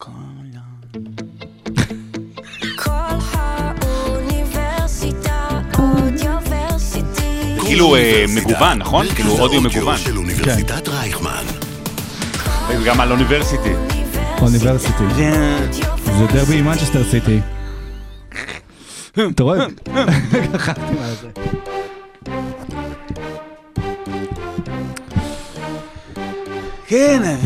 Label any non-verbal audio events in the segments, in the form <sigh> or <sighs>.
כל האוניברסיטה אודיוורסיטי. כאילו אה, מגוון, נכון? כאילו אודיו מגוון. של אוניברסיטת רייכמן. גם על אוניברסיטי. אוניברסיטי. זה דרבי עם מנצ'סטר סיטי. אתה רואה? <laughs> קחתי מה זה. כן.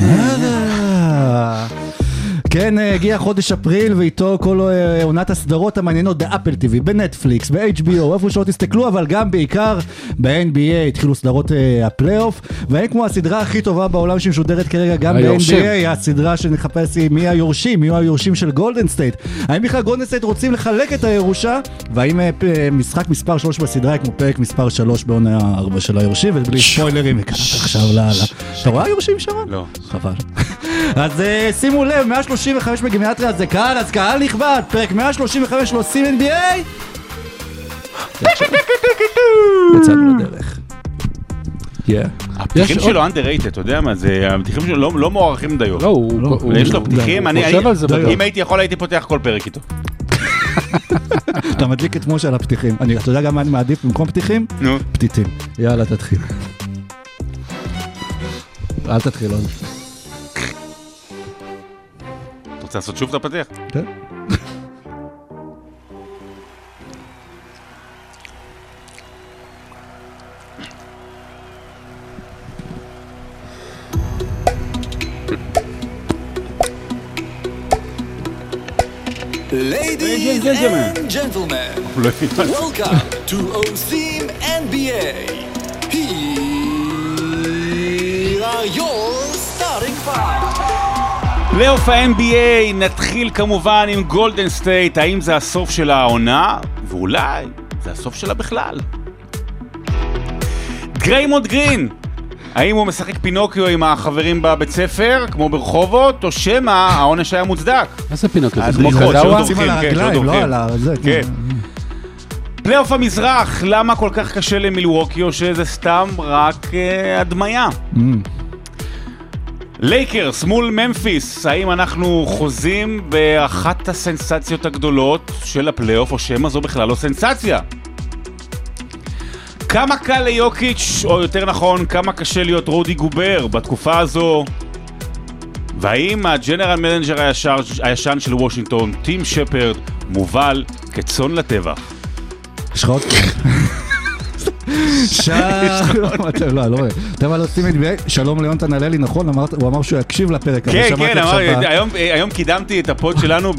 כן, אה, הגיע חודש אפריל ואיתו כל אה, עונת הסדרות המעניינות באפל TV, בנטפליקס, ב-HBO, איפה שלא תסתכלו, אבל גם בעיקר ב-NBA התחילו סדרות אה, הפלייאוף, ואין כמו הסדרה הכי טובה בעולם שמשודרת כרגע גם. ב-NBA, הסדרה שנחפש מי היורשים, מי היורשים של גולדן סטייט. האם בכלל גולדן סטייט רוצים לחלק את הירושה, והאם משחק מספר 3 בסדרה כמו פרק מספר 3 בעונה 4 של היורשים, ובלי ספוילרים, וככה עכשיו לאללה. אתה רואה היורשים שרון? לא. חבל. <laughs> אז שימו לב, 135 בגימטריה זה קהל, אז קהל נכבד, פרק 135 לא עושים NBA. יצאנו לדרך. הפתיחים שלו underrated, אתה יודע מה זה, הפתיחים שלו לא- לא מוערכים דיו. לא, הוא... לא, הוא- יש לו פתיחים, אני. אם הייתי יכול הייתי פותח כל פרק איתו. אתה מדליק את משה על הפתיחים. אני- אתה יודע גם מה אני מעדיף במקום פתיחים? נו. פתיתים. יאללה, תתחיל. אל תתחיל עוד. אתה רוצה לעשות שוב את הפתיח? כן. Ladies and gentlemen, הוא לא הבין מה זה. welcome to OSIM NBA. Here are your starting five. פלייאוף ה-NBA, נתחיל כמובן עם גולדן סטייט, האם זה הסוף של העונה? ואולי זה הסוף שלה בכלל. דריימונד גרין, האם הוא משחק פינוקיו עם החברים בבית ספר, כמו ברחובות, או שמא העונש היה מוצדק? מה זה פינוקיו? זה כמו קדאווה? כן, לא כן. פלייאוף המזרח, למה כל כך קשה למילווקי, או שזה סתם רק אה, הדמיה? לייקרס מול ממפיס, האם אנחנו חוזים באחת הסנסציות הגדולות של הפלייאוף, או שמא זו בכלל לא סנסציה? כמה קל ליוקיץ', או יותר נכון, כמה קשה להיות רודי גובר בתקופה הזו? והאם ה general manager הישר, הישן של וושינגטון, טים שפרד, מובל כצאן לטבח? יש לך עוד שלום, <laughs> לא, לא רואה. עושים NBA, שלום ליונתן הללי, נכון? הוא אמר שהוא יקשיב לפרק, אבל כן, שמעתי כן, עכשיו ב- היום, היום קידמתי את הפוד שלנו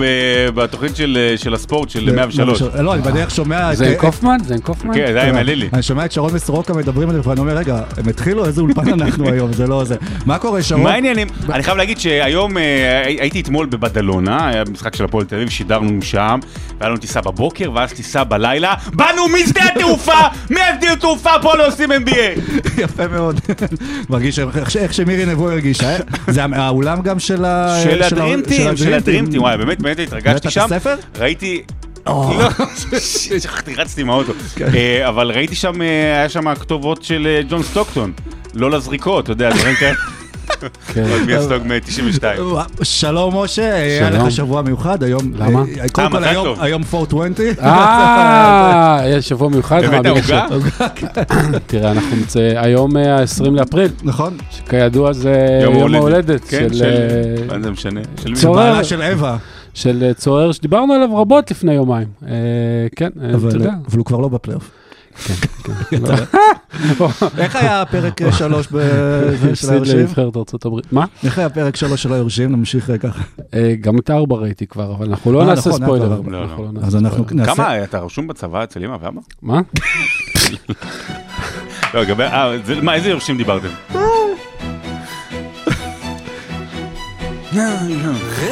בתוכנית של, של הספורט של 103. לא, אני בדרך שומע... את- זה עם קופמן? זה עם קופמן? כן, זה היה עם הלילי. אני שומע את שרון וסורוקה מדברים על זה, ואני אומר, רגע, הם התחילו? איזה אולפן אנחנו היום? זה לא זה. מה קורה, שרון? מה העניינים? אני חייב להגיד שהיום אה, הייתי אתמול בבדלונה, היה משחק של הפועל תל אביב, שידרנו שם, והיה לנו טיסה בבוקר, ואז טיסה בלילה, באנו משדה התעופה, משדה התעופה, פה לא עושים NBA. <laughs> יפה מאוד. <laughs> מרגיש איך שמירי נבו הרגישה. אה? <laughs> זה האולם גם של ה... של הדרימטים, של הדרימטים, וואי, באמת, באמת התרגשתי שם. ראיתי... לא, שכחתי, רצתי עם האוטו. אה, אבל ראיתי שם, אה, היה שם כתובות של ג'ון סטוקטון. לא לזריקות, אתה יודע, דברים כאלה. כן. עוד מהסטוק מ-92. שלום משה, היה. לך שבוע מיוחד היום. למה? אה, קודם אה, כל היום- טוב. היום 420. אה, <laughs> היה שבוע מיוחד. הבאת מה, בגלל עוגה? ש- <coughs> תראה, אנחנו נמצא, היום אה, ה-20 לאפריל, נכון? שכידוע זה יום ההולדת כן, של. אה, מה זה משנה? של. בעלה של אווה. של אה, צוער שדיברנו עליו רבות לפני יומיים. אה, כן, אה, אתה יודע. אבל הוא כבר לא בפלייאוף. לא. <laughs> איך היה פרק אה, שלוש <laughs> ב- של היורשים? לנבחרת ארצות הברית. מה? איך היה פרק שלוש של היורשים? נמשיך אה, ככה. אה, גם את ארבע ראיתי כבר, אבל אנחנו לא נעשה נכון, ספוילר. לא, לא. אז אנחנו. נעשה... כמה, אתה רשום בצבא אצל אמא ואבא? מה? <laughs> לא, לגבי, זה- מה, איזה יורשים דיברתם?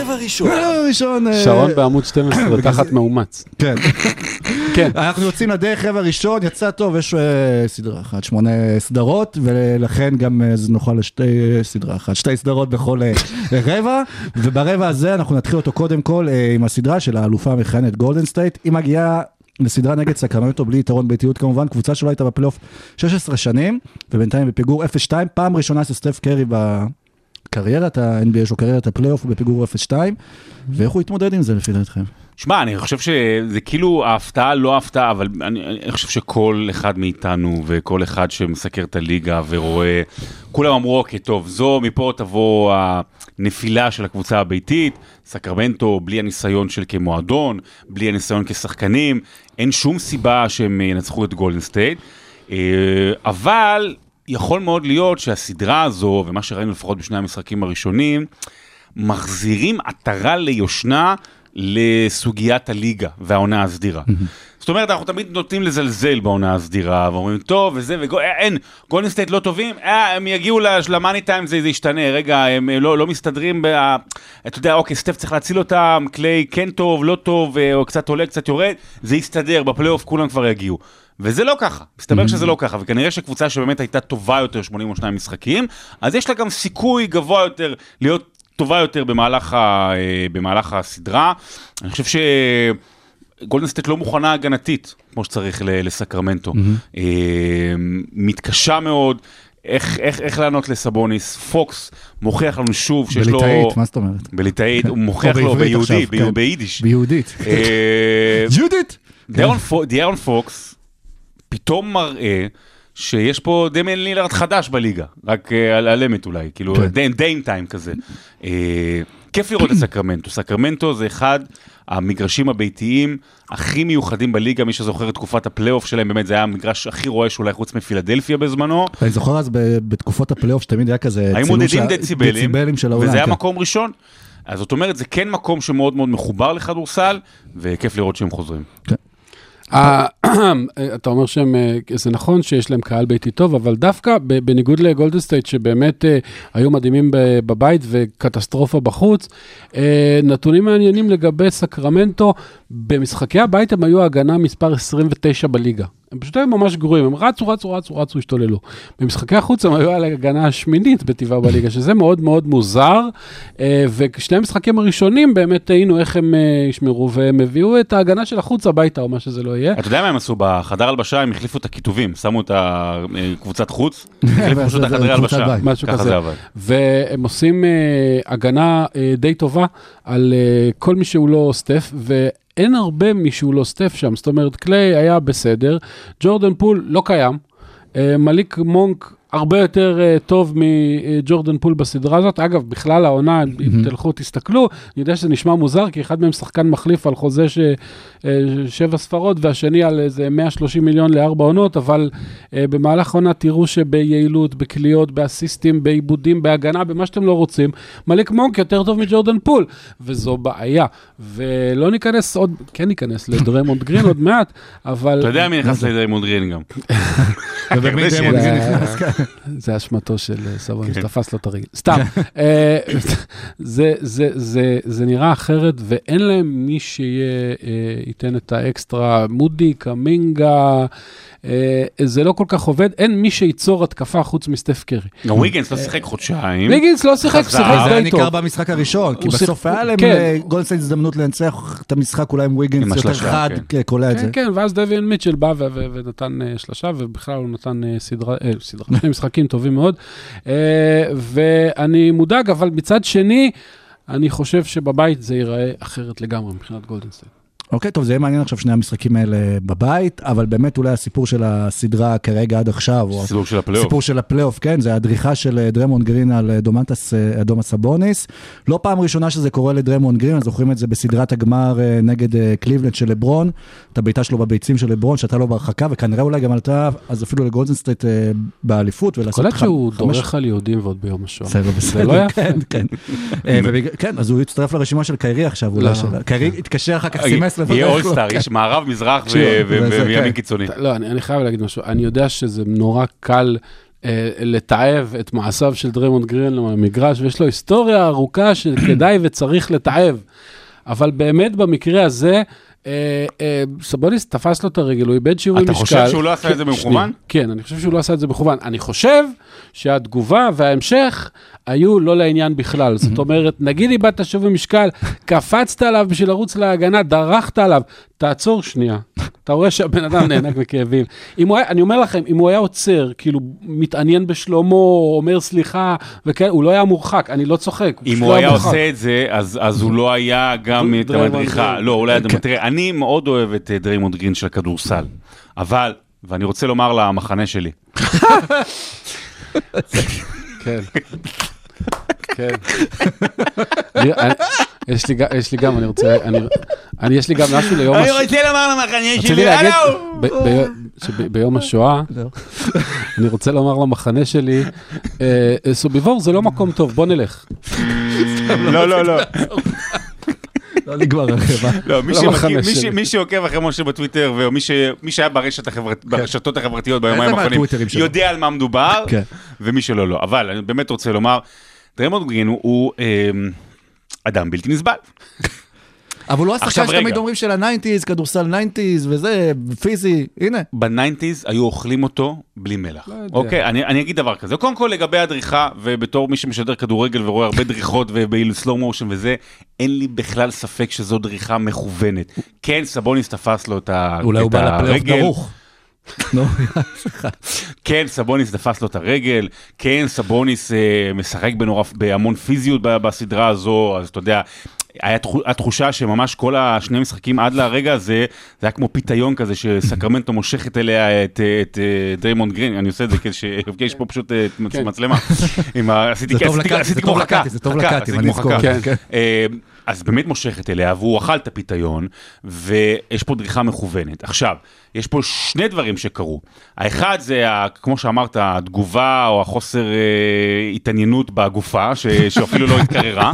רבע ראשון. אה, ראשון... שרון בעמוד 12 <coughs> תחת מאומץ. כן. כן. אנחנו יוצאים לדרך רבע ראשון, יצא טוב, יש אה, סדרה אחת, שמונה סדרות, ולכן גם אה, נוכל לשתי אה, סדרה אחת, שתי סדרות בכל רבע, וברבע הזה אנחנו נתחיל אותו קודם כל עם הסדרה של האלופה המכהנת גולדן סטייט, היא מגיעה לסדרה נגד סקרמנטו בלי יתרון ביתיות כמובן, קבוצה שלא הייתה בפלייאוף 16 שנים, ובינתיים בפיגור 0-2, פעם ראשונה של סטף קרי ב... קריירת ה-NBA שלו, קריירת הפלייאוף בפיגור 0-2, ואיך הוא יתמודד עם זה לפי דעתכם? שמע, אני חושב שזה כאילו ההפתעה לא ההפתעה, אבל אני, אני חושב שכל אחד מאיתנו וכל אחד שמסקר את הליגה ורואה, כולם אמרו, אוקיי, טוב, זו מפה תבוא הנפילה של הקבוצה הביתית, סקרמנטו, בלי הניסיון של כמועדון, בלי הניסיון כשחקנים, אין שום סיבה שהם ינצחו את גולדן סטייט, אה, אבל יכול מאוד להיות שהסדרה הזו, ומה שראינו לפחות בשני המשחקים הראשונים, מחזירים עטרה ליושנה לסוגיית הליגה והעונה הסדירה. זאת אומרת, אנחנו תמיד נוטים לזלזל בעונה הסדירה, ואומרים, טוב, וזה, ואין, גולדן סטייט לא טובים, אה, הם יגיעו ל money time, זה, זה ישתנה, רגע, הם אה, לא, לא מסתדרים, ב, אתה יודע, אוקיי, סטף צריך להציל אותם, קליי כן טוב, לא טוב, אה, או קצת עולה, קצת יורד, זה יסתדר, בפלייאוף כולם כבר יגיעו. וזה לא ככה, מסתבר שזה לא ככה, וכנראה שקבוצה שבאמת הייתה טובה יותר 82 משחקים, אז יש לה גם סיכוי גבוה יותר להיות טובה יותר במהלך, ה, אה, במהלך הסדרה. אני חושב שגולדן סטייט לא מוכנה הגנתית, כמו שצריך לסקרמנטו. Mm-hmm. מתקשה מאוד. איך, איך, איך לענות לסבוניס, פוקס מוכיח לנו שוב שיש לו... בליטאית, מה זאת אומרת? בליטאית, הוא <laughs> מוכיח לו ביהודי, עכשיו, כן. ביידיש. ביהודית. אה, <laughs> יהודית! דיארון פוקס פתאום מראה שיש פה דמיאן לילארד חדש בליגה, רק אה, על על אמת אולי, כאילו כן. די- Dame Time כזה. אה, כיף לראות את סקרמנטו, סקרמנטו זה אחד המגרשים הביתיים הכי מיוחדים בליגה, מי שזוכר את תקופת הפלייאוף שלהם, באמת זה היה המגרש הכי רועש אולי חוץ מפילדלפיה בזמנו. אני זוכר אז בתקופות הפלייאוף שתמיד היה כזה היו צילום מודדים של- דציבלים, דציבלים של העונה. וזה היה כן. מקום ראשון. אז זאת אומרת, זה כן מקום שמאוד מאוד מחובר לכדורסל, וכיף לראות שהם חוזרים. ה- <clears throat> אתה אומר שהם, אה, זה נכון שיש להם קהל ביתי טוב, אבל דווקא בניגוד לגולדן סטייט, שבאמת אה, היו מדהימים בבית וקטסטרופה בחוץ, אה, נתונים מעניינים לגבי סקרמנטו, במשחקי הבית הם היו ההגנה מספר 29 בליגה. הם פשוט היו ממש גרועים, הם רצו, רצו, רצו, רצו, השתוללו. במשחקי החוץ הם היו על ההגנה השמינית בטבעה בליגה, שזה מאוד מאוד מוזר, אה, ושני המשחקים הראשונים באמת ראינו איך הם אה, ישמרו, והם הביאו את ההגנה של החוץ הביתה, או מה שזה לא יהיה. אתה יודע מה הם עשו? בחדר הלבשה הם החליפו את הכיתובים, שמו את הקבוצת חוץ, <laughs> החליפו פשוט את החדרי הלבשה. משהו ככה כזה. זה עבד. והם עושים אה, הגנה אה, די טובה על אה, כל מי שהוא לא סטף, ואין הרבה מי שהוא לא סטף שם. זאת אומרת, קליי היה בסדר, ג'ורדן פול לא קיים, אה, מליק מונק הרבה יותר אה, טוב מג'ורדן פול בסדרה הזאת. אגב, בכלל העונה, אם תלכו, תסתכלו, אני יודע שזה נשמע מוזר, כי אחד מהם שחקן מחליף על חוזה ש... אה, שבע ספרות, והשני על איזה 130 מיליון לארבע עונות, אבל אה, במהלך העונה תראו שביעילות, בקליעות, באסיסטים, באיבודים, בהגנה, במה שאתם לא רוצים, מליק מונק יותר טוב מג'ורדן פול, וזו בעיה. ולא ניכנס עוד, כן ניכנס לדריימונד גרין עוד מעט, אבל... אתה יודע מי נכנס לדריימונד גרין גם. <laughs> ובמי זה דריימונד זה- גרין נכנס, כן. זה אשמתו של אה, סבוניס, שתפס לו את הרגל. סתם. אה, זה- זה- זה- זה נראה אחרת, ואין להם מי שייתן את האקסטרה, מודי, קמינגה, אה, זה לא כל כך עובד, אין מי שייצור התקפה חוץ מסטף קרי. גם ויגנס לא שיחק חודשיים. ויגינס לא שיחק. שיחק זה היה די טוב. ניכר במשחק הראשון, כי בסוף היה להם כן. לגולדן סטייט הזדמנות לנצח את המשחק אולי עם ויגינס יותר חד, כן. קולע את כן, זה. כן, ואז דוויאן מיטשל בא ונתן אה, שלושה, ובכלל הוא נתן אה, סדרה, אה, סדרה, שני משחקים טובים מאוד. אה, ואני מודאג, אבל מצד שני, אני חושב שבבית זה ייראה אחרת לגמרי מבחינת גולדן סטייט. אוקיי, טוב, זה יהיה מעניין עכשיו שני המשחקים האלה בבית, אבל באמת אולי הסיפור של הסדרה כרגע עד עכשיו, או סיבוב של הפלייאוף. הסיפור של הפלייאוף, כן, זה הדריכה של אה, דריימונד גרין על אה, דומנטס אה, אדומה סבוניס. לא פעם ראשונה שזה קורה לדריימונד גרין, אז זוכרים את זה בסדרת הגמר אה, נגד אה, קליבלנד של לברון, את הבעיטה שלו בביצים של לברון, שהייתה לו בהרחקה, וכנראה אולי גם עלתה אז אפילו לגולדן סטייט אה, באליפות, ולעשות קולט ח- שהוא חמש- דורך על יהודים ועוד ביום השואה. בסדר, בסדר, לא יפה. <laughs> כן, כן. אה, ובגלל- כן, אז הוא יצטרף לרשימה של קיירי עכשיו, אולי. לא. של- קיירי התקשר אחר כך, סימס לברר. יהיה. אולסטאר, יש מערב, מזרח וימין כן. קיצוני. לא, אני, חייב להגיד משהו. אני יודע שזה נורא קל אה, לתעב את מעשיו של דרמונד גרין למגרש, ויש לו היסטוריה ארוכה שכדאי <clears throat> וצריך לתעב. אבל באמת במקרה הזה, סבוניס תפס לו את הרגל, הוא איבד אתה משקל. חושב שהוא לא עשה את זה כן, במכוון? שנייה. כן, אני חושב שהוא לא עשה את זה במכוון. אני חושב שהתגובה וההמשך היו לא לעניין בכלל. זאת אומרת, נגיד איבדת שווי משקל, קפצת עליו בשביל לרוץ להגנה, דרכת עליו, תעצור שנייה. אתה רואה שהבן אדם נאנק מכאבים. אם הוא היה, אני אומר לכם, אם הוא היה עוצר, כאילו, מתעניין בשלמה, אומר סליחה, וכאלה, הוא לא היה מורחק, אני לא צוחק. אם הוא לא היה מורחק. עושה את זה, אז אז הוא לא היה גם את המדריכה. לא, הוא לא היה... כן. תראה, אני מאוד אוהב את אה, דריימונד גרין של הכדורסל, אבל, ואני רוצה לומר למחנה שלי, <laughs> כן. כן. אני- יש לי גם- יש לי גם, אני רוצה, אני- אני, יש לי גם משהו ליום הש... רוצה לומר למחנה ב- שב- ביום השואה, אני רוצה לומר למחנה שלי, אה, אה, סוביבור זה לא מקום טוב, בוא נלך. לא, לא, לא. לא נגמר הרבע. לא, מי לא שלי. שעוקב אחרי משה בטוויטר, ומי שהיה ברשת החברת- ברשתות החברתיות ביומיים האחרונים? יודע על מה מדובר, כן. ומי שלא, לא. אבל אני באמת רוצה לומר, דריימונד גרין הוא- אמ, אדם בלתי נסבל. אבל הוא לא השחקן שתמיד. אומרים של ה nineties, כדורסל nineties וזה, פיזי, הנה. ב nineties היו אוכלים אותו בלי מלח. לא יודע. אוקיי, אני, אני אגיד דבר כזה. קודם כל לגבי הדריכה, ובתור מי שמשדר כדורגל ורואה הרבה דריכות וב slow motion וזה, אין לי בכלל ספק שזו דריכה מכוונת. כן, סבוניס תפס לו את, ה, אולי הוא את בא לפלייאוף הרגל. דרוך. <laughs> נו, כן, סבוניס תפס לו את הרגל, כן, סבוניס אה, משחק בנורא, בהמון פיזיות בסדרה הזו, אז אתה יודע, היה תחו- התחושה שממש כל השני משחקים עד לרגע הזה, זה היה כמו פיתיון כזה שסקרמנטו <laughs> מושכת אליה את, אה, את אה, דריימונד גרין, אני עושה את זה כדי ש... יש פה פשוט כן. מצלמה. עשיתי כמו חכה, זה טוב חכה, לקאטי, עשיתי אני אזכור. אז באמת מושכת אליה, והוא אכל את הפיתיון, ויש פה דריכה מכוונת. עכשיו, יש פה שני דברים שקרו. האחד זה, ה- כמו שאמרת, התגובה או החוסר אה, התעניינות בגופה, ש, שאפילו לא התקררה,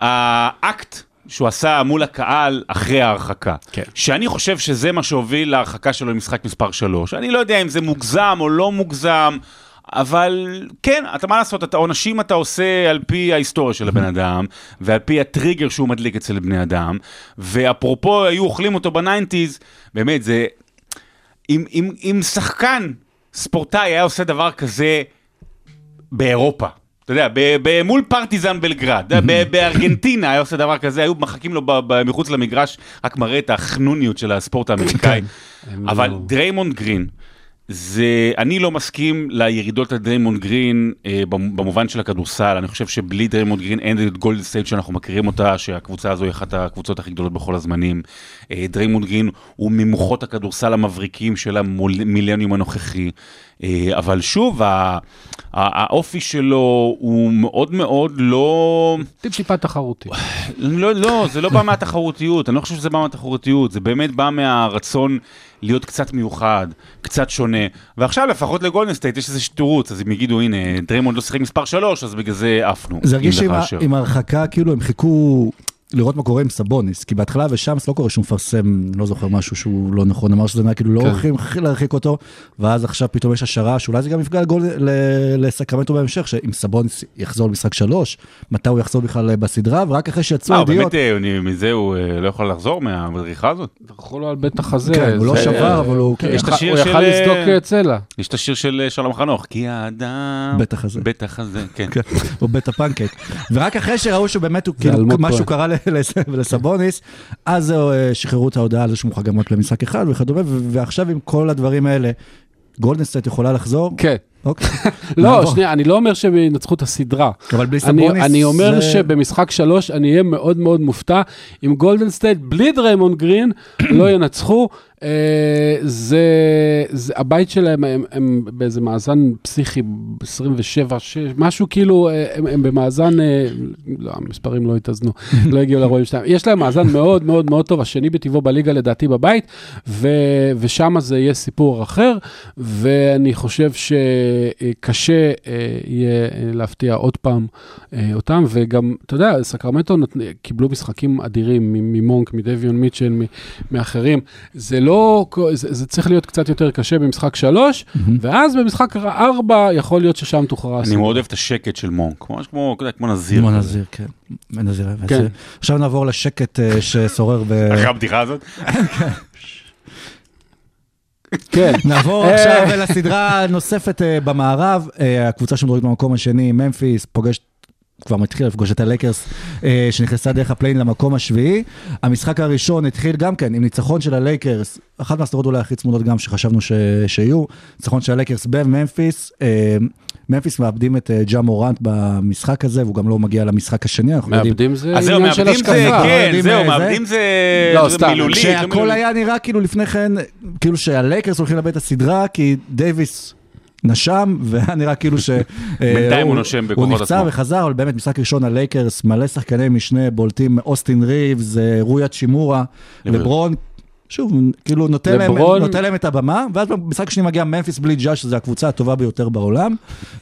והאקט שהוא עשה מול הקהל אחרי ההרחקה. כן. שאני חושב שזה מה שהוביל להרחקה שלו למשחק מספר 3. אני לא יודע אם זה מוגזם או לא מוגזם, אבל כן, אתה מה לעשות, את העונשים אתה עושה על פי ההיסטוריה של הבן אדם, ועל פי הטריגר שהוא מדליק אצל בני אדם, ואפרופו היו אוכלים אותו ב nineties, באמת זה... אם, אם, אם שחקן, ספורטאי היה עושה דבר כזה באירופה, אתה יודע, ב- ב- מול פרטיזן בלגרד, ב- בארגנטינה היה עושה דבר כזה, היו מחכים לו ב- ב- מחוץ למגרש, רק מראה את החנוניות של הספורט האמריקאי. הם אבל לא- דריימונד גרין, זה, אני לא מסכים לירידות על דריימונד גרין אה, במ- במובן של הכדורסל, אני חושב שבלי דריימונד גרין אין את גולדן סטייט שאנחנו מכירים אותה, שהקבוצה הזו היא אחת הקבוצות הכי גדולות בכל הזמנים. אה, דריימונד גרין הוא ממוחות הכדורסל המבריקים של המילניום הנוכחי, אבל שוב, האופי שלו הוא מאוד מאוד לא... טיפ-טיפה תחרותי. <sighs> לא, לא, זה לא בא מהתחרותיות, אני לא חושב שזה בא מהתחרותיות, זה באמת בא מהרצון להיות קצת מיוחד, קצת שונה, ועכשיו לפחות לגולדן סטייט יש איזה תירוץ, אז הם יגידו, הנה, דריימונד לא שיחק מספר 3, אז בגלל זה עפנו. זה הרגיש. עם ההרחקה, כאילו הם חיכו לראות מה קורה עם סבוניס, כי בהתחלה ושמס לא קורה שהוא מפרסם, לא זוכר משהו שהוא לא נכון, אמר שזה נראה כאילו לא כן. הולכים להרחיק אותו, ואז עכשיו פתאום יש השערה שאולי זה גם יפגע לגול- ל- לסקרמנטו בהמשך, שאם סבוניס יחזור למשחק שלוש, מתי הוא יחזור בכלל בסדרה, ורק אחרי שיצאו מה, הוא הידיעות, באמת, אה, אני- מזה הוא אה, לא יכול לחזור מהמדריכה הזאת? דרכו לו על בית החזה. כן, הוא לא שבר, אבל הוא... יש את הוא השיר יכל של, לסדוק אה, אה, צלע. יש את השיר של אה, שלום חנוך, כי האדם... בטח הזה. בטח הזה, כן. כן, או בית הפנקק. ורק אחרי שראו שבאמת הוא, כאילו, משהו. קרה ל- לס- לסבוניס, אז אה, שחררו את ההודעה מוכן גם רק למשחק אחד וכדומה, ועכשיו עם כל הדברים האלה, גולדן סטייט יכולה לחזור? כן. אוקיי. <laughs> לא. שנייה, אני לא אומר שהם ינצחו את הסדרה. אבל בלי סבוניס... אני אומר שבמשחק שלוש אני אהיה מאוד מאוד מופתע אם גולדן סטייט בלי דריימונד גרין <clears throat> לא ינצחו. אה, זה, זה הבית שלהם הם, הם באיזה מאזן פסיכי 27 6 משהו כאילו אה, הם, הם במאזן אה, לא המספרים לא התאזנו <laughs> לא הגיעו לרואים שלהם יש להם מאזן מאוד מאוד מאוד טוב השני בטבעו בליגה לדעתי בבית ו, ושם זה יהיה סיפור אחר ואני חושב שקשה אה, יהיה אה, להפתיע עוד פעם אה, אותם, וגם, אתה יודע, סקרמנטו נת... קיבלו משחקים אדירים ממונק, מדביון מיטשל, מאחרים. זה לא, זה, זה צריך להיות קצת יותר קשה במשחק שלוש, ואז במשחק ארבע יכול להיות ששם תוכרע אני. מאוד אוהב את השקט של מונק, ממש כמו, אתה יודע, כמו נזיר. כמו. נזיר, כן. נזיר. כן. עכשיו נעבור לשקט ששורר ב... אחרי הבדיחה הזאת? <laughs> כן, <laughs> נעבור אה. עכשיו לסדרה נוספת אה, במערב, אה, הקבוצה שמדורגת במקום השני, ממפיס, פוגשת כבר מתחיל לפגוש את הלייקרס, אה, שנכנסה דרך ה play-in למקום השביעי. המשחק הראשון התחיל גם כן עם ניצחון של הלייקרס, אחת מהסדרות אולי הכי צמודות גם שחשבנו ש... שיהיו, ניצחון של הלייקרס בממפיס. אה, ממפיס מאבדים את אה, ג'ה מורנט במשחק הזה, והוא גם לא מגיע למשחק השני, אנחנו יודעים. מאבדים זה אז זהו, עניין של מאבדים זה, השקפה. כן, זהו, אה, זה. מאבדים זה לא, זה סתם, מילולי. שהכל מילולי. היה נראה כאילו לפני כן, כאילו שהלייקרס הולכים לאבד את הסדרה, כי דייוויס נשם, <laughs> והיה נראה כאילו ש... בינתיים הוא אה, נושם הוא בכוחות נפצע עצמו. וחזר, אבל באמת משחק ראשון הלייקרס, מלא שחקני משנה בולטים, אוסטין ריבס, אה, רוי האצ'ימורה. לברון. שוב, כאילו נותן להם, נותן להם את הבמה, ואז במשחק השני מגיע ממפיס בלי ג'ה, שזו הקבוצה הטובה ביותר בעולם.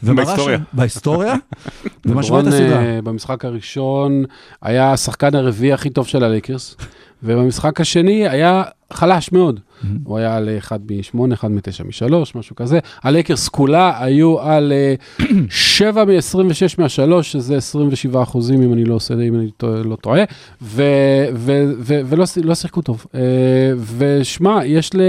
בהיסטוריה. בהיסטוריה. <laughs> ומשווה את הסדרה. אה, במשחק הראשון היה השחקן הרביעי הכי טוב של הלייקרס, ובמשחק השני היה חלש מאוד. הוא היה על 1 מ-8, 1 מ-9 מ-3, משהו כזה. הלייקרס כולה היו על אה, 7 מ-26 מה-3, שזה 27 אחוזים, אם אני לא עושה, אם אני לא טועה, ו- ו- ו- ולא לא שיחקו טוב. אה, ושמע, יש ל...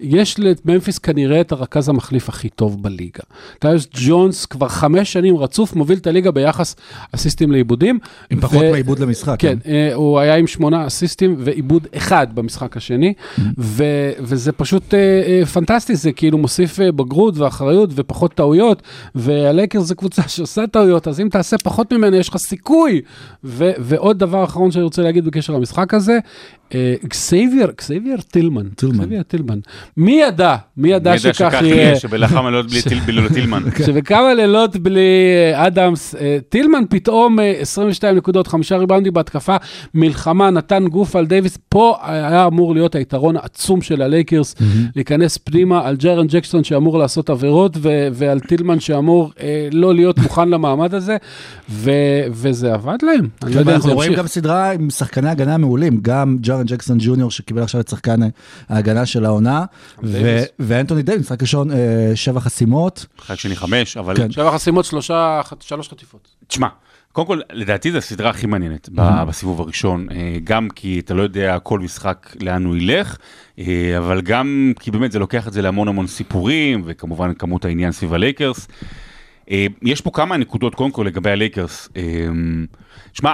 יש לממפיס כנראה את הרכז המחליף הכי טוב בליגה. טיוס ג'ונס כבר חמש שנים רצוף מוביל את הליגה ביחס אסיסטים לעיבודים. עם פחות ו- מעיבוד למשחק. כן, אה, הוא היה עם שמונה אסיסטים ועיבוד אחד במשחק השני, ו- וזה פשוט אה, אה, פנטסטי, זה כאילו מוסיף אה, בגרות ואחריות ופחות טעויות, והלייקרס זה קבוצה <laughs> שעושה טעויות, אז אם תעשה פחות ממנה יש לך סיכוי. ו- ועוד דבר אחרון שאני רוצה להגיד בקשר למשחק הזה, קסייבייר, קסייבייר טילמן, טילמן. קסייבייר טילמן. מי ידע, מי ידע מי ידע שכך שכך יהיה? יהיה, שבלאחר מלאות בלי טיל- בלי טילמן. <laughs> שבכמה לילות בלי אה, אדמס, אה, טילמן פתאום אה, 22 נקודות, חמישה ריבאונדים בהתקפה, מלחמה, נתן גוף על דייוויס, פה היה אמור להיות היתרון העצום של הלייקרס, להיכנס פנימה על ג'רן ג'קסון שאמור לעשות עבירות, ו- ועל טילמן שאמור אה, לא להיות מוכן למעמד הזה, וזה עבד להם. אני לא יודע אם זה אנחנו רואים. גם סדרה עם שחקני הגנה מעולים, גם ג'ארן ג'קסון ג'וניור שקיבל עכשיו את שחקן ההגנה של העונה. ואנטוני דייוויס, משחק ראשון, אה, שבע חסימות. משחק שני חמש, אבל... כן. שבע חסימות, שלוש חטיפות. תשמע, קודם כל, לדעתי זו הסדרה הכי מעניינת ב- בסיבוב הראשון, אה, גם כי אתה לא יודע כל משחק לאן הוא ילך, אה, אבל גם כי באמת זה לוקח את זה להמון המון סיפורים, וכמובן כמות העניין סביב הלייקרס. אה, יש פה כמה נקודות קודם כל לגבי הלייקרס. אה, שמע,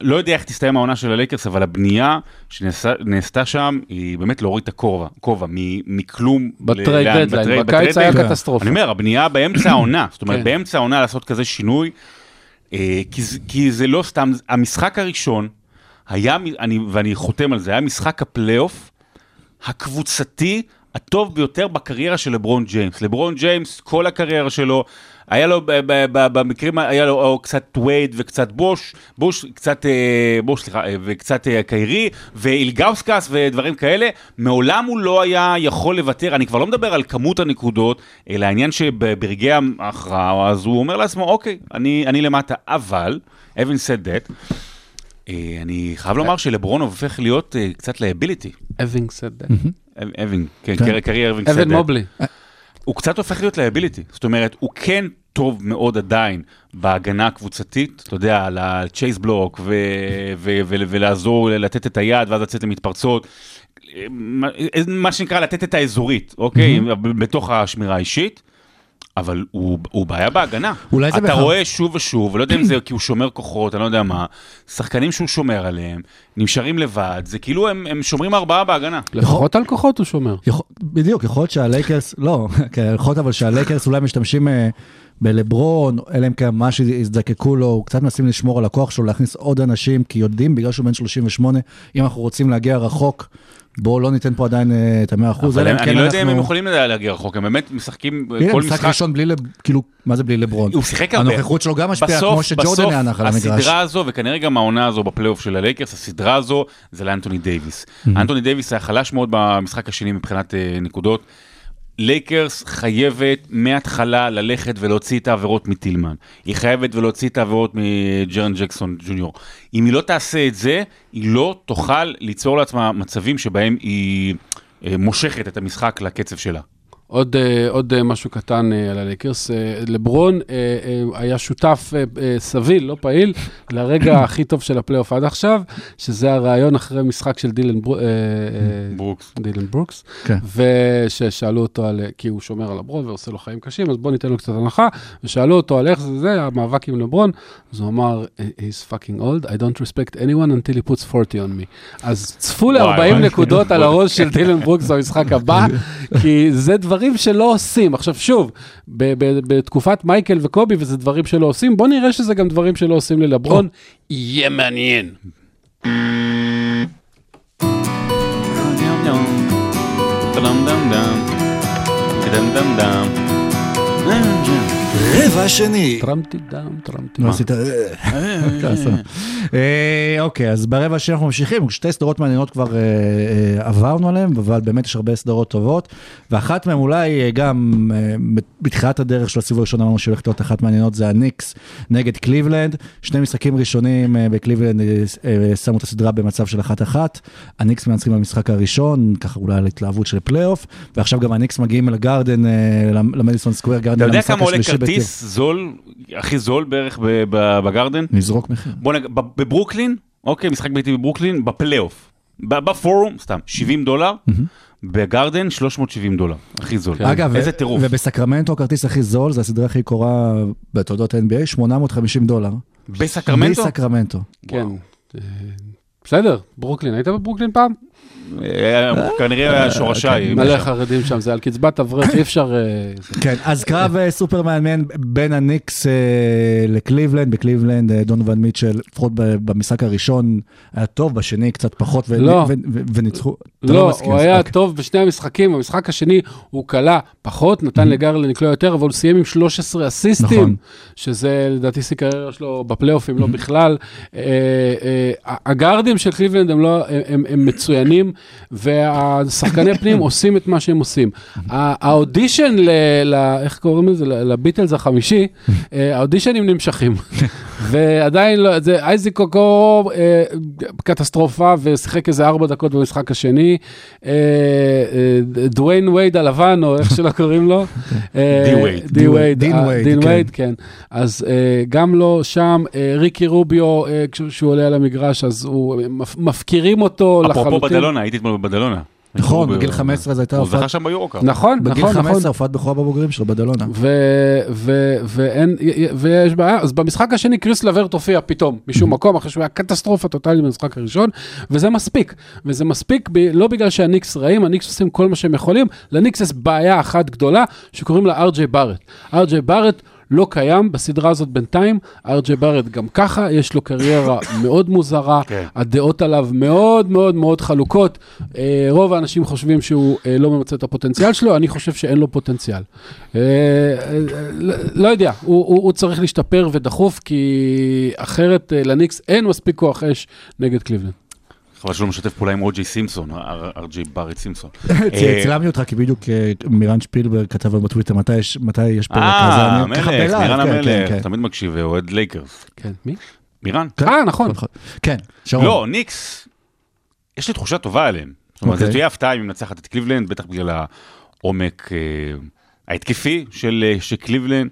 לא יודע איך תסתיים העונה של הלייקרס, אבל הבנייה שנעשתה שם היא באמת להוריד את הכובע, מכלום. ב trade deadline, בקיץ היה דדליין. קטסטרופה. אני אומר, הבנייה באמצע העונה, זאת אומרת, כן. באמצע העונה לעשות כזה שינוי, אה, כי, זה- לא סתם, המשחק הראשון היה, ואני חותם על זה, היה משחק הפלייאוף הקבוצתי הטוב ביותר בקריירה של לברון ג'יימס. לברון ג'יימס, כל הקריירה שלו, היה לו ב- ב- ב- במקרים, היה לו או קצת וייד וקצת בוש, בוש, קצת, אה, בוש, סליחה, אה, וקצת אה, קיירי, ואילגאוסקס ודברים כאלה. מעולם הוא לא היה יכול לוותר, אני כבר לא מדבר על כמות הנקודות, אלא העניין שברגעי ההכרעה, אז הוא אומר לעצמו, אוקיי, אני, אני למטה, אבל, having said that, אה, אני חייב לומר שלברון הופך להיות אה, קצת ליביליטי. having said having, כן, כן. קרי- קרי ארווינג אוון. מובלי. הוא קצת הופך להיות liability. זאת אומרת, הוא כן טוב מאוד עדיין בהגנה הקבוצתית, אתה יודע, על ה chase block, ו- ו- ו- ולעזור לתת את היד, ואז לצאת למתפרצות. מה- מה שנקרא לתת את האזורית, אוקיי? בתוך השמירה האישית. אבל הוא, הוא בעיה בהגנה. אולי זה אתה בכלל- רואה שוב ושוב, ולא יודע אם זה כי הוא שומר כוחות, אני לא יודע מה, שחקנים שהוא שומר עליהם, נשארים לבד, זה כאילו הם, הם שומרים ארבעה בהגנה. לפחות על כוחות הוא שומר. יכול, בדיוק, יכול להיות שהלייקרס, לא, <laughs> כן, יכול להיות אבל שהלייקרס אולי משתמשים אה, בלברון, אלא אם כן ממש יזדקקו לו, הוא קצת מנסים לשמור על הכוח שלו, להכניס עוד אנשים, כי יודעים, בגלל שהוא בן 38, אם אנחנו רוצים להגיע רחוק, בואו לא ניתן פה עדיין אה, את המאה אחוז. אבל הם- כן אני לא יודע אם הם יכולים להגיע רחוק, הם באמת משחקים הנה, כל משחק משחק. ראשון בלי, כאילו, מה זה בלי לברון? הוא שיחק הרבה. הנוכחות שלו גם משפיעה, כמו שג'ורדן היה נח על המגרש. הסדרה הזו, וכנראה גם העונה הזו בפלייאוף של הלייקרס, הסדרה הזו זה לאנטוני דייוויס. אנטוני דייוויס היה חלש מאוד במשחק השני מבחינת אה, נקודות. לייקרס חייבת מההתחלה ללכת ולהוציא את העבירות מטילמן. היא חייבת ולהוציא את העבירות מג'רן ג'קסון ג'וניור. אם היא לא תעשה את זה, היא לא תוכל ליצור לעצמה מצבים שבהם היא אה, מושכת את המשחק לקצב שלה. עוד, אה, עוד אה, משהו קטן אה, על הלייקרס. לברון היה שותף סביל, לא פעיל, <coughs> לרגע הכי טוב של הפלייאוף עד עכשיו, שזה הריאיון אחרי משחק של דילן, בר... ברוקס. דילן ברוקס, כן. וששאלו אותו על, כי הוא שומר על לברון ועושה לו חיים קשים, אז בואו ניתן לו קצת הנחה, ושאלו אותו על איך זה זה, המאבק עם לברון, אז הוא אמר, he's fucking old, I don't respect anyone until he puts 40 on me. אז צפו ל-40 וואי, וואי. נקודות על הראש של דילן ברוקס במשחק הבא, <laughs> כי זה דברים שלא עושים. עכשיו שוב, ב- ב- בתקופת מייקל וקובי, וזה דברים שלא עושים, בוא נראה שזה גם דברים שלא עושים ללברון, יהיה מעניין. רבע שני. טרמפטי דם, טרמפטי לא דם. עשית... כעסה. אה, אוקיי, אז ברבע השני אנחנו ממשיכים, שתי סדרות מעניינות כבר אה, אה, עברנו עליהן, אבל באמת יש הרבה סדרות טובות, ואחת מהן אולי אה, גם אה, בתחילת הדרך של הסיבוב הראשון אמרנו שהולכת להיות אחת מהמעניינות, זה הניקס נגד קליבלנד, שני משחקים ראשונים אה, בקליבלנד אה, אה, שמו את הסדרה במצב של אחת-אחת, הניקס מנצחים במשחק הראשון, ככה אולי על התלהבות של פלייאוף, ועכשיו גם הניקס מגיעים לגארדן, אה, למדיסון סקוויר גארדן, למשחק השלישי כרטיס זול, הכי זול בערך ב- ב- בגרדן? נזרוק מחיר. בוא נגיד, ב- בברוקלין, אוקיי, משחק ביתי בברוקלין, בפלייאוף. ב- בפורום, סתם, 70 דולר, בגרדן 370 דולר, הכי זול. אגב, איזה טירוף. ובסקרמנטו הכרטיס הכי זול, זה הסדרה הכי יקרה בתולדות ה-NBA, 850 דולר. בסקרמנטו? בסקרמנטו. כן. אה, בסדר, ברוקלין, היית בברוקלין פעם? אה, כנראה שורשיי. מלא חרדים שם, זה על קצבת אברך, אי אפשר... אה, כן, אז קרב אה, סופר מעניין בין הניקס אה, לקליבלנד, בקליבלנד אה, דונובן מיטשל, לפחות במשחק הראשון היה טוב, בשני קצת פחות, לא. וניצחו. לא, מסכים, הוא היה אוקיי. טוב בשני המשחקים, במשחק השני הוא כלה פחות, נתן לגרלן לקלוע יותר, אבל הוא סיים עם 13 אסיסטים, נכון. שזה לדעתי שיא קריירה שלו בפלייאופים, לא בכלל. אה, הגארדים של קליבלנד הם לא, הם- הם- הם מצוינים, והשחקני פנים עושים את מה שהם עושים. האודישן, ל- ל- איך קוראים לזה? לביטלס החמישי, אה, האודישנים נמשכים. ועדיין לא, זה אייזיק אוקורו אה, קטסטרופה ושיחק איזה ארבע דקות במשחק השני. אה, אה, דוויין וייד הלבן, או איך שלא קוראים לו. <laughs> אה, די וייד. די וייד. דין אה, וייד, כן. וייד, כן. אז אה, גם לא שם, אה, ריקי רוביו, אה, כשהוא עולה על המגרש, אז הוא, מפ- מפקירים אותו לחלוטין. אפרופו בדלונה, הייתי אתמול בבדלונה. נכון, הוא- בגיל 15 זו הייתה הוא הופעה. זכה שם ביורוקאפ. נכון, בגיל נכון, נכון. 15 הופעת בכורה בבוגרים שלו בדלונה. ויש בעיה, אז במשחק השני קריס לברט הופיע פתאום, משום מקום, אחרי שהוא היה קטסטרופה טוטאלית במשחק הראשון, וזה מספיק. וזה מספיק לא בגלל שהניקס רעים, הניקס עושים כל מה שהם יכולים, לניקס יש בעיה אחת גדולה, שקוראים לה ארג'יי בארט. ארג'יי בארט לא קיים בסדרה הזאת בינתיים, ארג'יי בארט גם ככה, יש לו קריירה <laughs> מאוד מוזרה, כן. הדעות עליו מאוד מאוד מאוד חלוקות. אה, רוב האנשים חושבים שהוא אה, לא ממצה את הפוטנציאל שלו, אני חושב שאין לו פוטנציאל. אה, אה, לא- לא יודע, הוא, הוא, הוא צריך להשתפר ודחוף, כי אחרת אה, לניקס אין מספיק כוח אש נגד קליבלנד. חבל שלא משתף פעולה עם או ג'יי סימפסון, אר ג'יי בארט סימפסון. <laughs> אה, צילמתי אותך כי בדיוק אה, מירן שפילברג כתב לנו בטוויטר מתי יש- מתי יש פרק. אז אה, המלך, מירן כן, כן, המלך, כן. תמיד מקשיב, אוהד לייקרס. כן, מי? מירן? כן. אה, נכון. כן, שרון. לא, ניקס, יש לי תחושה טובה עליהם. זאת אומרת, אוקיי. זה תהיה הפתעה אם היא מנצחת את קליבלנד, בטח בגלל העומק אה, ההתקפי של אה, של קליבלנד.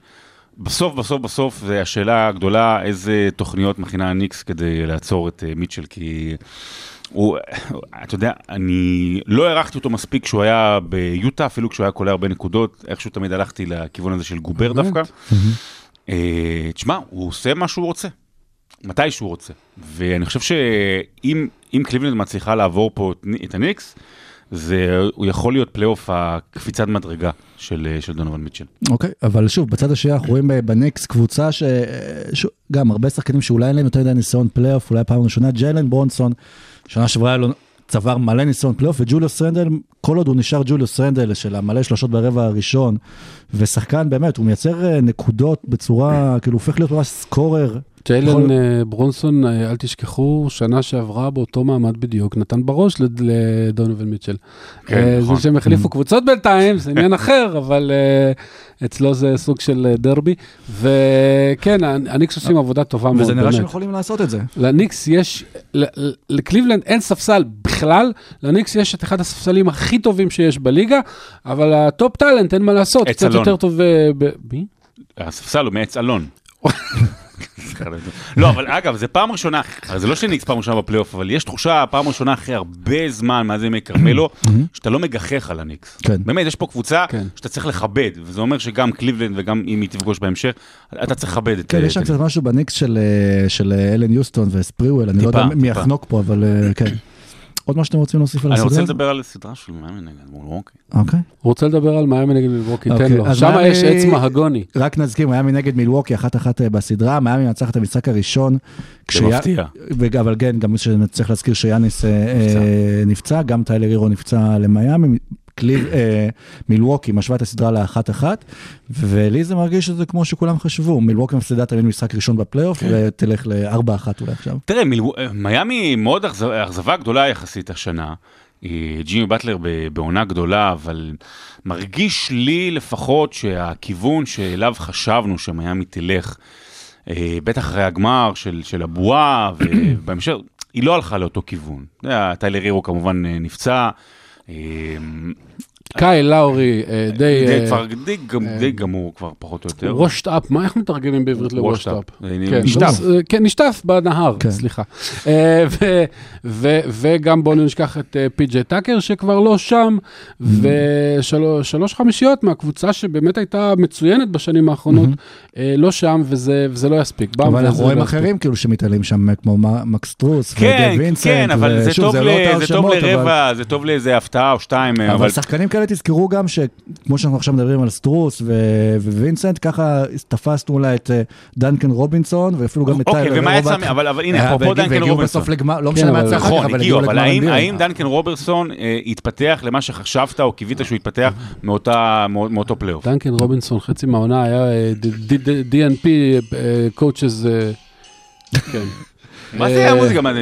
בסוף, בסוף, בסוף, זה השאלה הגדולה, איזה תוכניות מכינה הניקס כדי לעצור את אה, מיטשל, כי הוא, אתה יודע, אני לא הערכתי אותו מספיק כשהוא היה ביוטה, אפילו כשהוא היה קולע הרבה נקודות, איכשהו תמיד הלכתי לכיוון הזה של גובר? דווקא. אה, תשמע, הוא עושה מה שהוא רוצה, מתי שהוא רוצה. ואני חושב שאם אם קליבלנד מצליחה לעבור פה את, הניקס, זה, הוא יכול להיות פלייאוף הקפיצת מדרגה של, אה, של דונובן מיטשל. אוקיי, אבל שוב, בצד השני אנחנו רואים ב- בניקס קבוצה שגם הרבה שחקנים שאולי אין להם יותר מדי ניסיון פלייאוף, אולי פעם ראשונה, ג'יילן ברונסון, שנה שעברה היה לו צבר מלא ניסיון פלייאוף, וג'וליוס רנדל, כל עוד הוא נשאר ג'וליוס רנדל של המלא שלושות ברבע הראשון, ושחקן באמת, הוא מייצר אה, נקודות בצורה, כאילו הופך להיות ממש scorer. ג'יילן אה, ברונסון, אה, אל תשכחו, שנה שעברה באותו מעמד בדיוק, נתן בראש לד- לדונובן מיטשל. כן, אה, נכון. זה שהם החליפו קבוצות בינתיים, זה עניין <laughs> אחר, אבל אצלו זה סוג של דרבי. וכן, הנ- הניקס עושים עבודה טובה מאוד, וזה נראה שהם. יכולים לעשות את זה. לניקס יש, לקליבלנד אין ספסל בכלל. לניקס יש את אחד הספסלים הכי טובים שיש בליגה, אבל ה top talent, אין מה לעשות, אלון. יותר טוב... אה, ב- מי? הספסל הוא מעץ אלון. <laughs> לא, אבל אגב, זה פעם ראשונה, זה לא שניקס פעם ראשונה בפלייאוף, אבל יש תחושה פעם ראשונה אחרי הרבה זמן מאז ימי כרמלו, <coughs> שאתה לא מגחך על הניקס. כן. באמת, יש פה קבוצה כן. שאתה צריך לכבד, וזה אומר שגם קליבלנד וגם אם היא תפגוש בהמשך, אתה צריך לכבד את... כן, יש שם קצת משהו בניקס של, אה, של אה, אלן יוסטון וספריוול, אני לא יודע מי. יחנוק פה, אבל אה, כן. <coughs> עוד מה שאתם רוצים להוסיף על אני הסדרה? רוצה? לדבר על הסדרה של מאמי נגד מולווקי. אוקיי. הוא רוצה לדבר על מיאמי נגד מילווקי, תן אוקיי, לו. אז שם מיאמי- יש עץ מהגוני. רק נזכיר, מיאמי נגד מילווקי, אחת אחת אה, בסדרה, מיאמי מנצח את המשחק הראשון. זה מפתיע. אבל כן, גם שצריך להזכיר שיאניס אה, אה, נפצע, גם טיילר הירו נפצע למיאמי. קליב, אה, מילווקי משווה את הסדרה לאחת אחת, ולי זה מרגיש שזה כמו שכולם חשבו, מילווקי מפסידה תמיד משחק ראשון בפלייאוף, כן. ותלך לארבע אחת אולי עכשיו. תראה, מילו- מיאמי מאוד אכזב- אכזבה גדולה יחסית השנה. אה, ג'ימי באטלר ב- בעונה גדולה, אבל מרגיש לי לפחות שהכיוון שאליו חשבנו שמיאמי תלך, אה, בטח אחרי הגמר של, של הבועה, ובהמשך, <clears throat> היא לא הלכה לאותו כיוון. יודע, טיילר הירו כמובן אה, נפצע. אה, קאי לאורי, אה, די... די, אה, כבר די, גמ- די גמור כבר, פחות או יותר. וושט אפ, מה, איך מתרגמים בעברית לוושט Washed אפ? up. אה, נשטף. כן, נשטף בנהר, כן. סליחה. אה, ו- ו- וגם בואו נשכח את אה, פי.ג'יי טאקר שכבר לא שם, ושלוש חמישיות מהקבוצה שבאמת הייתה מצוינת בשנים האחרונות, אה, לא שם, וזה לא יספיק. אבל אנחנו רואים לא. אחרים כאילו שמתעלים שם, כמו מקס סטרוס, כן, וגייב וינסנט, כן, אבל זה טוב, לא לרבע, זה טוב לאיזה הפתעה או שתיים, אבל שחקנים כאלה תזכרו גם שכמו שאנחנו עכשיו מדברים על סטרוס ו- ווינסנט, ככה תפסנו אולי את אה, דנקן רובינסון, ואפילו גם את אוקיי, טיילר. ומה הירו יצא. אבל אבל הנה, אה, אפרופו דנקן והגיעו רובינסון. בסוף לגמר, לא כן, משנה מה אבל- יצא אחר כך, נכון, אבל הגיעו, לגמר האם-. האם דנקן רובינסון אה, התפתח למה שחשבת או קיווית שהוא מאו- מאותו פלייאוף? דנקן רובינסון, חצי מהעונה היה DNP, coaches, כן. מה זה אה, המוזיקה? מה זה,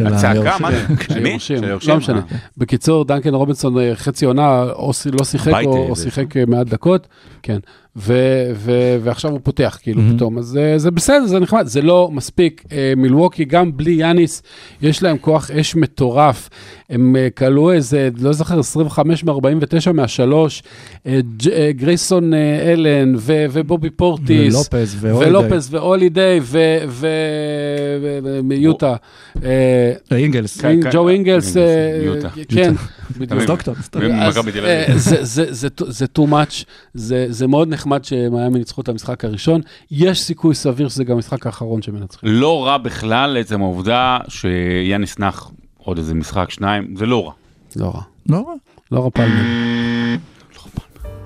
אה, הצעקה? מה זה? של מי? היורשים, היורשים? לא משנה. אה. בקיצור, דנקן רובינסון חצי עונה, או לא שיחק או. שיחק מעט דקות, כן. ו- ו- ועכשיו הוא פותח, כאילו, פתאום. אז אה, זה בסדר, זה נחמד, זה לא מספיק. אה, מילווקי, גם בלי יאניס, יש להם כוח אש מטורף. הם אה, כלו איזה, לא זוכר, 25 מ-49 מהשלוש. אה, ג'- אה, גרייסון אה, אלן ו- ובובי פורטיס. ולופז והולידיי. ולופס והולידיי ומיוטה. אינגלס. כן, כן. ג'ו אינגלס, אה, יוטה. כן, בדיוק. אה. זה- too much, זה מאוד נחמד שמיאמי ניצחו את המשחק הראשון, יש סיכוי סביר שזה גם המשחק האחרון שמנצחים. לא רע בכלל עצם העובדה שיאניס נח עוד איזה משחק, שניים, זה לא רע. לא רע, לא רע. לא רע פלמר.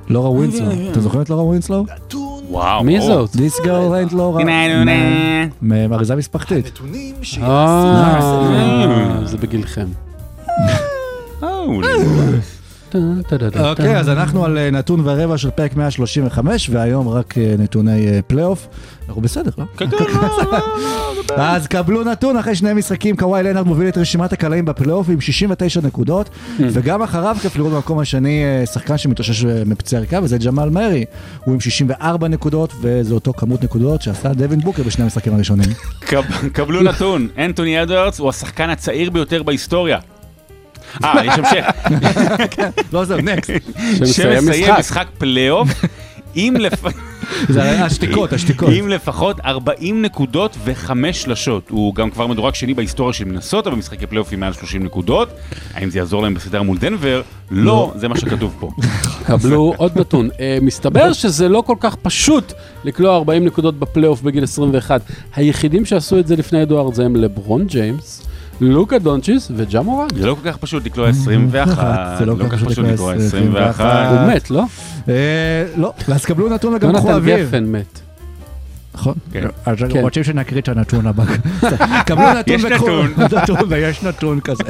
לורה ווינסלו. אתה זוכר את לורה ווינסלו? נתון וואו. מי. זאת? This girl ain't לורה. מ- מאריזה משפחתית. נתונים אה, שיעשו זה בגילכם. אוקיי. אז אנחנו על אה, נתון ורבע של פרק 135, והיום רק אה, נתוני אה, פלייאוף. אנחנו בסדר, לא? כן, כן, לא, לא, לא. <laughs> אז קבלו נתון, אחרי שני משחקים קוואי לנארד מוביל את רשימת הקלעים בפלייאוף עם 69 נקודות, וגם אחריו כיף לראות במקום השני שחקן שמתאושש מפציעה ארוכה, וזה ג'מאל מרי, הוא עם 64 נקודות, וזה אותו כמות נקודות שעשה דווין בוקר בשני המשחקים הראשונים. קב- קבלו נתון, אנטוני אדוארדס הוא השחקן הצעיר ביותר בהיסטוריה. אה, <laughs> יש המשך. לא זהו, next. שמסיים משחק. פלייאוף עם לפ- <laughs> זה השתיקות, השתיקות. עם לפחות 40 נקודות וחמש שלשות. הוא גם כבר מדורג שני בהיסטוריה של מנסוטה במשחקי פלייאוף עם מעל 30 נקודות. האם זה יעזור להם בסדרה מול דנבר? לא, זה מה שכתוב פה. <laughs> קבלו עוד נתון. אה, מסתבר שזה לא כל כך פשוט לקלוע 40 נקודות בפלייאוף בגיל 21. היחידים שעשו את זה לפני אדוארדס זה הם לברון ג'יימס, לוקה דונצ'יץ' וג'ה מורנט. זה לא כל כך פשוט לקלוע 21, <laughs> זה לא כל כך פשוט לקלוע 21. הוא מת, לא? אה, לא, אז קבלו נתון וגם קחו יונתן אוויר. גפן מת. נכון. כן. אז כן. רוצים שנקריא את הנתון הבא. <laughs> קבלו נתון יש וקחו- נתון. <laughs> נתון ויש נתון כזה.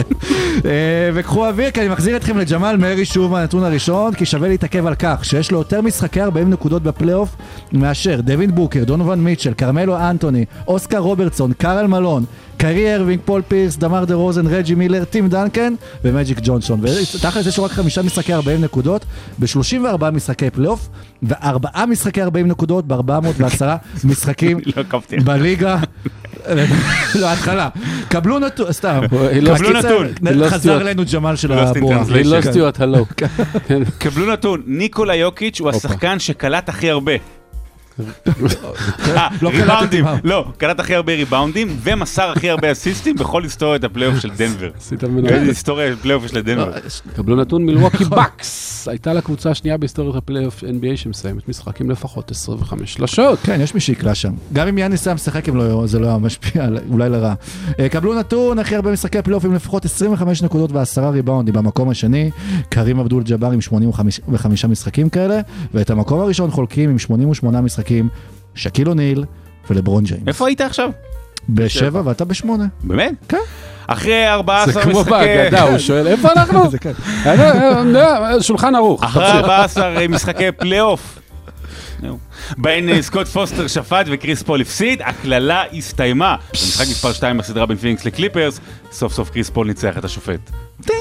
אה, וקחו אוויר כי אני מחזיר אתכם לג'מאל מרי שוב מהנתון הראשון כי שווה להתעכב על כך שיש לו יותר משחקי 40 נקודות בפלייאוף מאשר דווין בוקר, דונובן מיטשל, כרמלו אנטוני, אוסקר רוברטסון, קארל מלון, קיירי אירווינג, פול פירס, דמר דה רוזן, רג'י מילר, טים דנקן ומג'יק ג'ונסון. ותכלס יש לו רק חמישה משחקי 40 נקודות ב-34 משחקי פלייאוף וארבעה משחקי 40 נקודות ב-410 <laughs> משחקים לא. בליגה, <laughs> לא, התחלה. קבלו נתון, סתם. לא- קבלו נתון. לא חזר. אלינו ג'מאל של הבועה. היא לא כן. סטיוארט הלו. <laughs> קבלו נתון, ניקולה יוקיץ' הוא השחקן שקלט הכי הרבה. לא קלטתי ריבאונדים. לא, קלט הכי הרבה ריבאונדים ומסר הכי הרבה אסיסטים בכל היסטוריית הפלייאוף של דנבר. עשית ממנו... איזה היסטוריה פלייאוף של דנבר. קבלו נתון מילווקי בקס. הייתה לקבוצה השנייה בהיסטוריית הפלייאוף NBA שמסיימת משחק עם לפחות 25 שלשות. כן, יש מי שיקלע שם. גם אם יאניס היה משחק, לא- זה לא היה משפיע, אולי לרע. אה, קבלו נתון, הכי הרבה משחקי פלייאוף עם לפחות 25 נקודות ועשרה ריבאונדים. במקום השני, קרים אבדול ג'אבר עם 85 משחקים כאלה, ואת המקום הראשון חולקים עם 88 משחקים, שקיל אוניל ולברון ג'יימס. איפה היית עכשיו? בשבע ואתה בשמונה. באמת? כן. אחרי זה 14 כמו משחקי... בהגדה, הוא שואל, איפה אנחנו? <laughs> זה כן. אה, אה, אה, שולחן ערוך. אחרי 14 משחקי פלייאוף. בהן אה, סקוט פוסטר שפט וקריס פול הפסיד, הקללה הסתיימה. במשחק מספר 2 בסדרה בין פיניקס לקליפרס, סוף סוף קריס פול ניצח את השופט.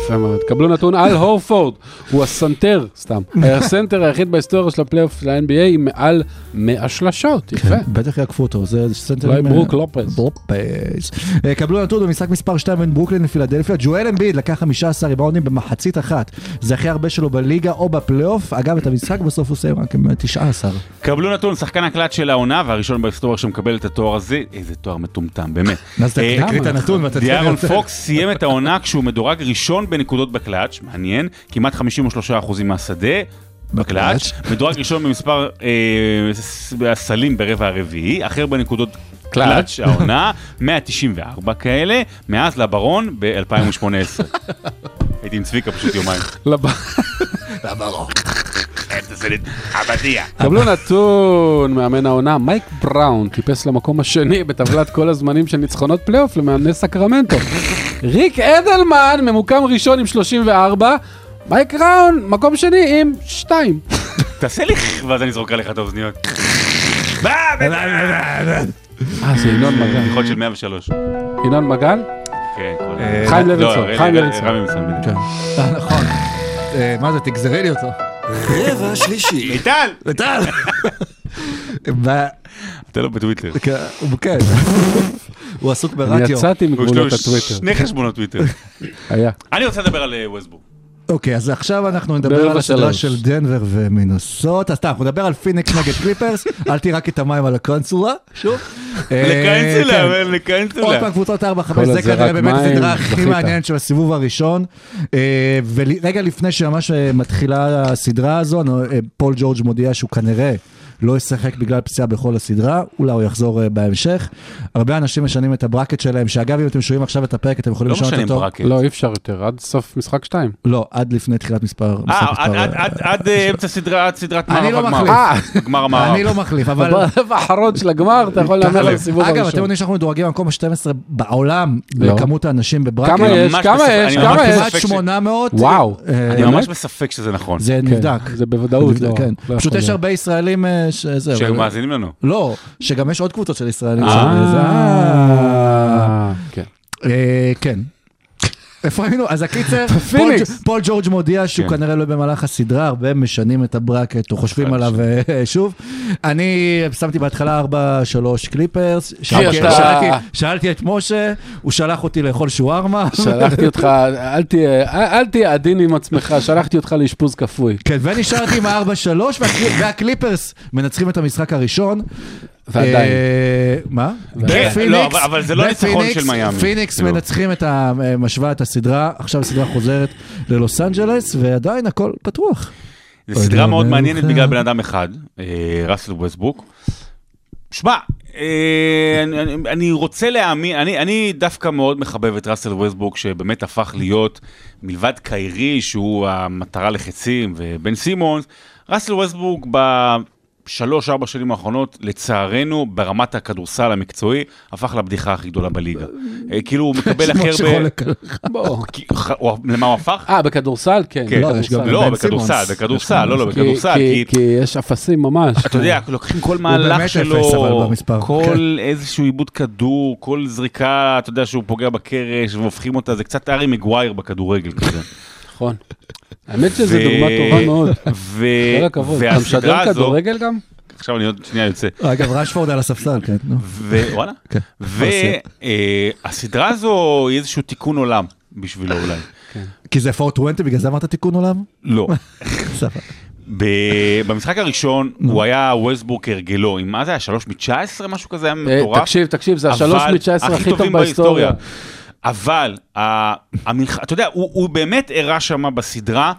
יפה מאוד. קבלו נתון אל הורפורד, הוא הסנטר, סתם, <laughs> הסנטר היחיד בהיסטוריה של הפלייאוף של ה-NBA עם מעל 100 שלשות, יפה. כן, בטח יעקפו אותו, זה סנטר... אולי עם, ברוק אה, לופז. לופז. אה, קבלו נתון במשחק מספר 2 בין ברוקלין לפילדלפיה, ג'ואל אמביד לקח 15 ריבאונדים במחצית אחת. זה הכי הרבה שלו בליגה או בפלייאוף. אגב, את המשחק בסוף הוא סיים רק עם אה, 19. קבלו נתון, שחקן הקלט של העונה והראשון בהיסטוריה שמקבל את התואר הזה, איזה תואר מטומטם, באמת. אז אה, תקריא את הנתון ואתה תראה דיארון יותר. פוקס סיים את העונה כשהוא מדורג ראשון בנקודות בקלאץ', מעניין, כמעט 53% מהשדה. בקלאץ', מדורג ראשון במספר אה, הסלים ברבע הרביעי, אחר בנקודות קלאץ', העונה, 194 כאלה, מאז לברון ב-2018. <laughs> הייתי עם צביקה פשוט יומיים. עבדיה. קבלו נתון, מאמן העונה, מייק בראון טיפס למקום השני בטבלת כל הזמנים של ניצחונות פלייאוף למאמני סקרמנטו. ריק אדלמן ממוקם ראשון עם 34, מייק ראון מקום שני עם 2. תעשה לי ואז אני אזרוק עליך את האוזניות. אה, זה ינון מגל. בדיחות של 103. ינון מגל? כן, אה, חיים לא, לוינסון, רמי- חיים לוינסון. כן. אה, נכון. אה, מה זה, תגזרי לי אותו. רבע שלישי. וטל! ב- אתה לא בטוויטר. כן, הוא- כן. הוא עסוק אני ברדיו. יצאתי מגבולות הטוויטר. שני חשבונות טוויטר. היה. אני רוצה לדבר על אה, ווסטברוק. אוקיי, אז עכשיו אנחנו נדבר על הסדרה. של דנבר ומינסוטה. אז סתם, אנחנו נדבר על פיניקס נגד קליפרס, <laughs> אל תירק את המים על הקונסולה, שוב. <laughs> אה, לקיינסולה, כן. אבל עוד לקיינסולה. פעם קבוצות 4-5, כל זה כנראה באמת הסדרה הכי. מעניינת של הסיבוב הראשון. אה, ורגע לפני שממש אה, מתחילה הסדרה הזו, אה, פול ג'ורג' מודיע שהוא כנראה לא ישחק בגלל פציעה בכל הסדרה, אולי הוא יחזור אה, בהמשך. הרבה אנשים משנים את הברקט שלהם, שאגב, אם אתם שומעים עכשיו את הפרק, אתם יכולים לא לשנות אותו. ברקט. לא, אי אפשר יותר, עד סוף משחק 2. לא, עד לפני תחילת מספר. משחק אה, עד- אה, אה, אמצע סדרה, עד סדרת לא. גמר המערב. אני לא מחליף, אבל... האחרון של הגמר אתה יכול להמר על סיבוב אגב, אתם הראשון. יודעים שאנחנו מדורגים במקום ה-12 בעולם לא. בכמות האנשים בברקט. כמה יש? כמה יש? כמה יש? כמעט בספק ש- 800. וואו. אני ממש בספק שזה נכון. זה נבדק. זה בוודאות נבדק, לא. לא פשוט יכול יש להיות. הרבה ישראלים אה, שזה... אבל- שמאזינים לנו. לא, שגם יש עוד קבוצות של ישראלים. אה. שם, וזה- אה, כן. איפה היינו? אז הקיצר, <laughs> פול, ג'ורג' מודיע שהוא כן. כנראה לא במהלך הסדרה, הרבה משנים את הברקט או חושבים עליו אה, שוב. אני שמתי בהתחלה 4-3 קליפרס, שאלתי- אתה- שאלתי- שאלתי את משה, הוא שלח אותי לאכול שווארמה. שלחתי אותך, אל תהיה עדין עם עצמך, שלחתי אותך לאשפוז כפוי. כן, ונשארתי עם ה-4-3, והקלי- והקליפרס מנצחים את המשחק הראשון. ועדיין. אה, מה? לא, אבל- זה לא ניצחון של מיאמי. פיניקס כאילו. מנצחים את ה... משווה את הסדרה, עכשיו הסדרה חוזרת ללוס אנג'לס, ועדיין הכל פתוח. זו סדרה מאוד אוי, מעניינת לא, בגלל לא. בן אדם אחד, אה, ראסל ווסטברוק. שמע, אה, אני- רוצה להאמין, אני- דווקא מאוד מחבב את ראסל ווסטברוק, שבאמת הפך להיות, מלבד קיירי, שהוא המטרה לחצים, ובן סימונס, ראסל ווסטברוק בשלוש, ארבע שנים האחרונות, לצערנו, ברמת הכדורסל המקצועי, הפך לבדיחה הכי גדולה בליגה. אה, כאילו, הוא מקבל הכי הרבה... למה הוא הפך? אה, בכדורסל? כן. כן. לא, בכדורסל. לא, בכדורסל. בכדורסל, לא, לא, בכדורסל, כי- יש אפסים ממש. אתה יודע, לוקחים כל מהלך שלו, במספר. כל איזשהו עיבוד כדור, כל זריקה, אתה יודע שהוא פוגע בקרש והופכים אותה, זה קצת ארי מגווייר בכדורגל כזה. נכון. האמת שזו דוגמה טובה מאוד. כל הכבוד. אתה משדר כדורגל גם? עכשיו אני עוד שנייה יוצא. אגב, רשפורד על הספסל, כן. נו. ווואלה. כן. והסדרה הזו היא איזשהו תיקון עולם בשבילו אולי. כי זה 420, בגלל זה אמרת תיקון עולם? לא. <laughs> במשחק הראשון הוא היה ווסטבורג כהרגלו, עם מה זה היה? 3 מ-19? משהו כזה היה אה, מטורף. תקשיב, תקשיב, זה אבל השלוש מ-19 הכי טוב בהיסטוריה. אבל. אתה יודע, הוא, באמת הראה שם בסדרה.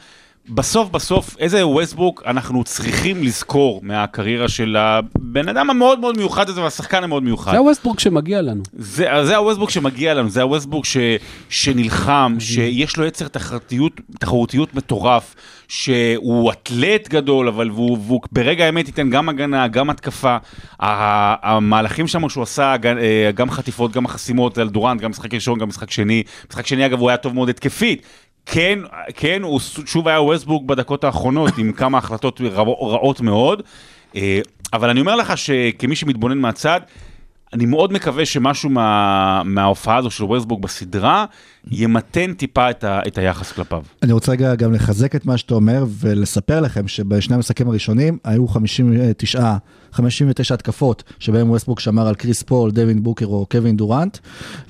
בסוף בסוף, איזה ווסטבורג אנחנו צריכים לזכור מהקריירה של הבן אדם המאוד מאוד מיוחד הזה והשחקן המאוד מיוחד. זה הווסטבורג שמגיע לנו. זה, זה הווסטבורג שמגיע לנו, זה הווסטבורג ש, שנלחם, שיש לו יצר תחרותיות, תחרותיות מטורף, שהוא אתלט גדול, אבל והוא, והוא ברגע האמת ייתן גם הגנה, גם התקפה. המהלכים שם שהוא עשה, גם- אה, גם חטיפות, גם החסימות על דורנט, גם משחק ראשון, גם משחק שני. משחק שני אגב הוא היה טוב מאוד התקפית. כן, כן, הוא שוב היה ווסטבורג בדקות האחרונות עם כמה החלטות רע- רעות מאוד, אה, אבל אני אומר לך שכמי שמתבונן מהצד, אני מאוד מקווה שמשהו מה, מההופעה הזו של ווסטברוק בסדרה ימתן טיפה את, ה, את היחס כלפיו. אני רוצה רגע גם לחזק את מה שאתה אומר ולספר לכם שבשני המשחקים הראשונים היו 59, 59 התקפות שבהם ווסטברוק שמר על קריס פול, דווין בוקר או קווין דוראנט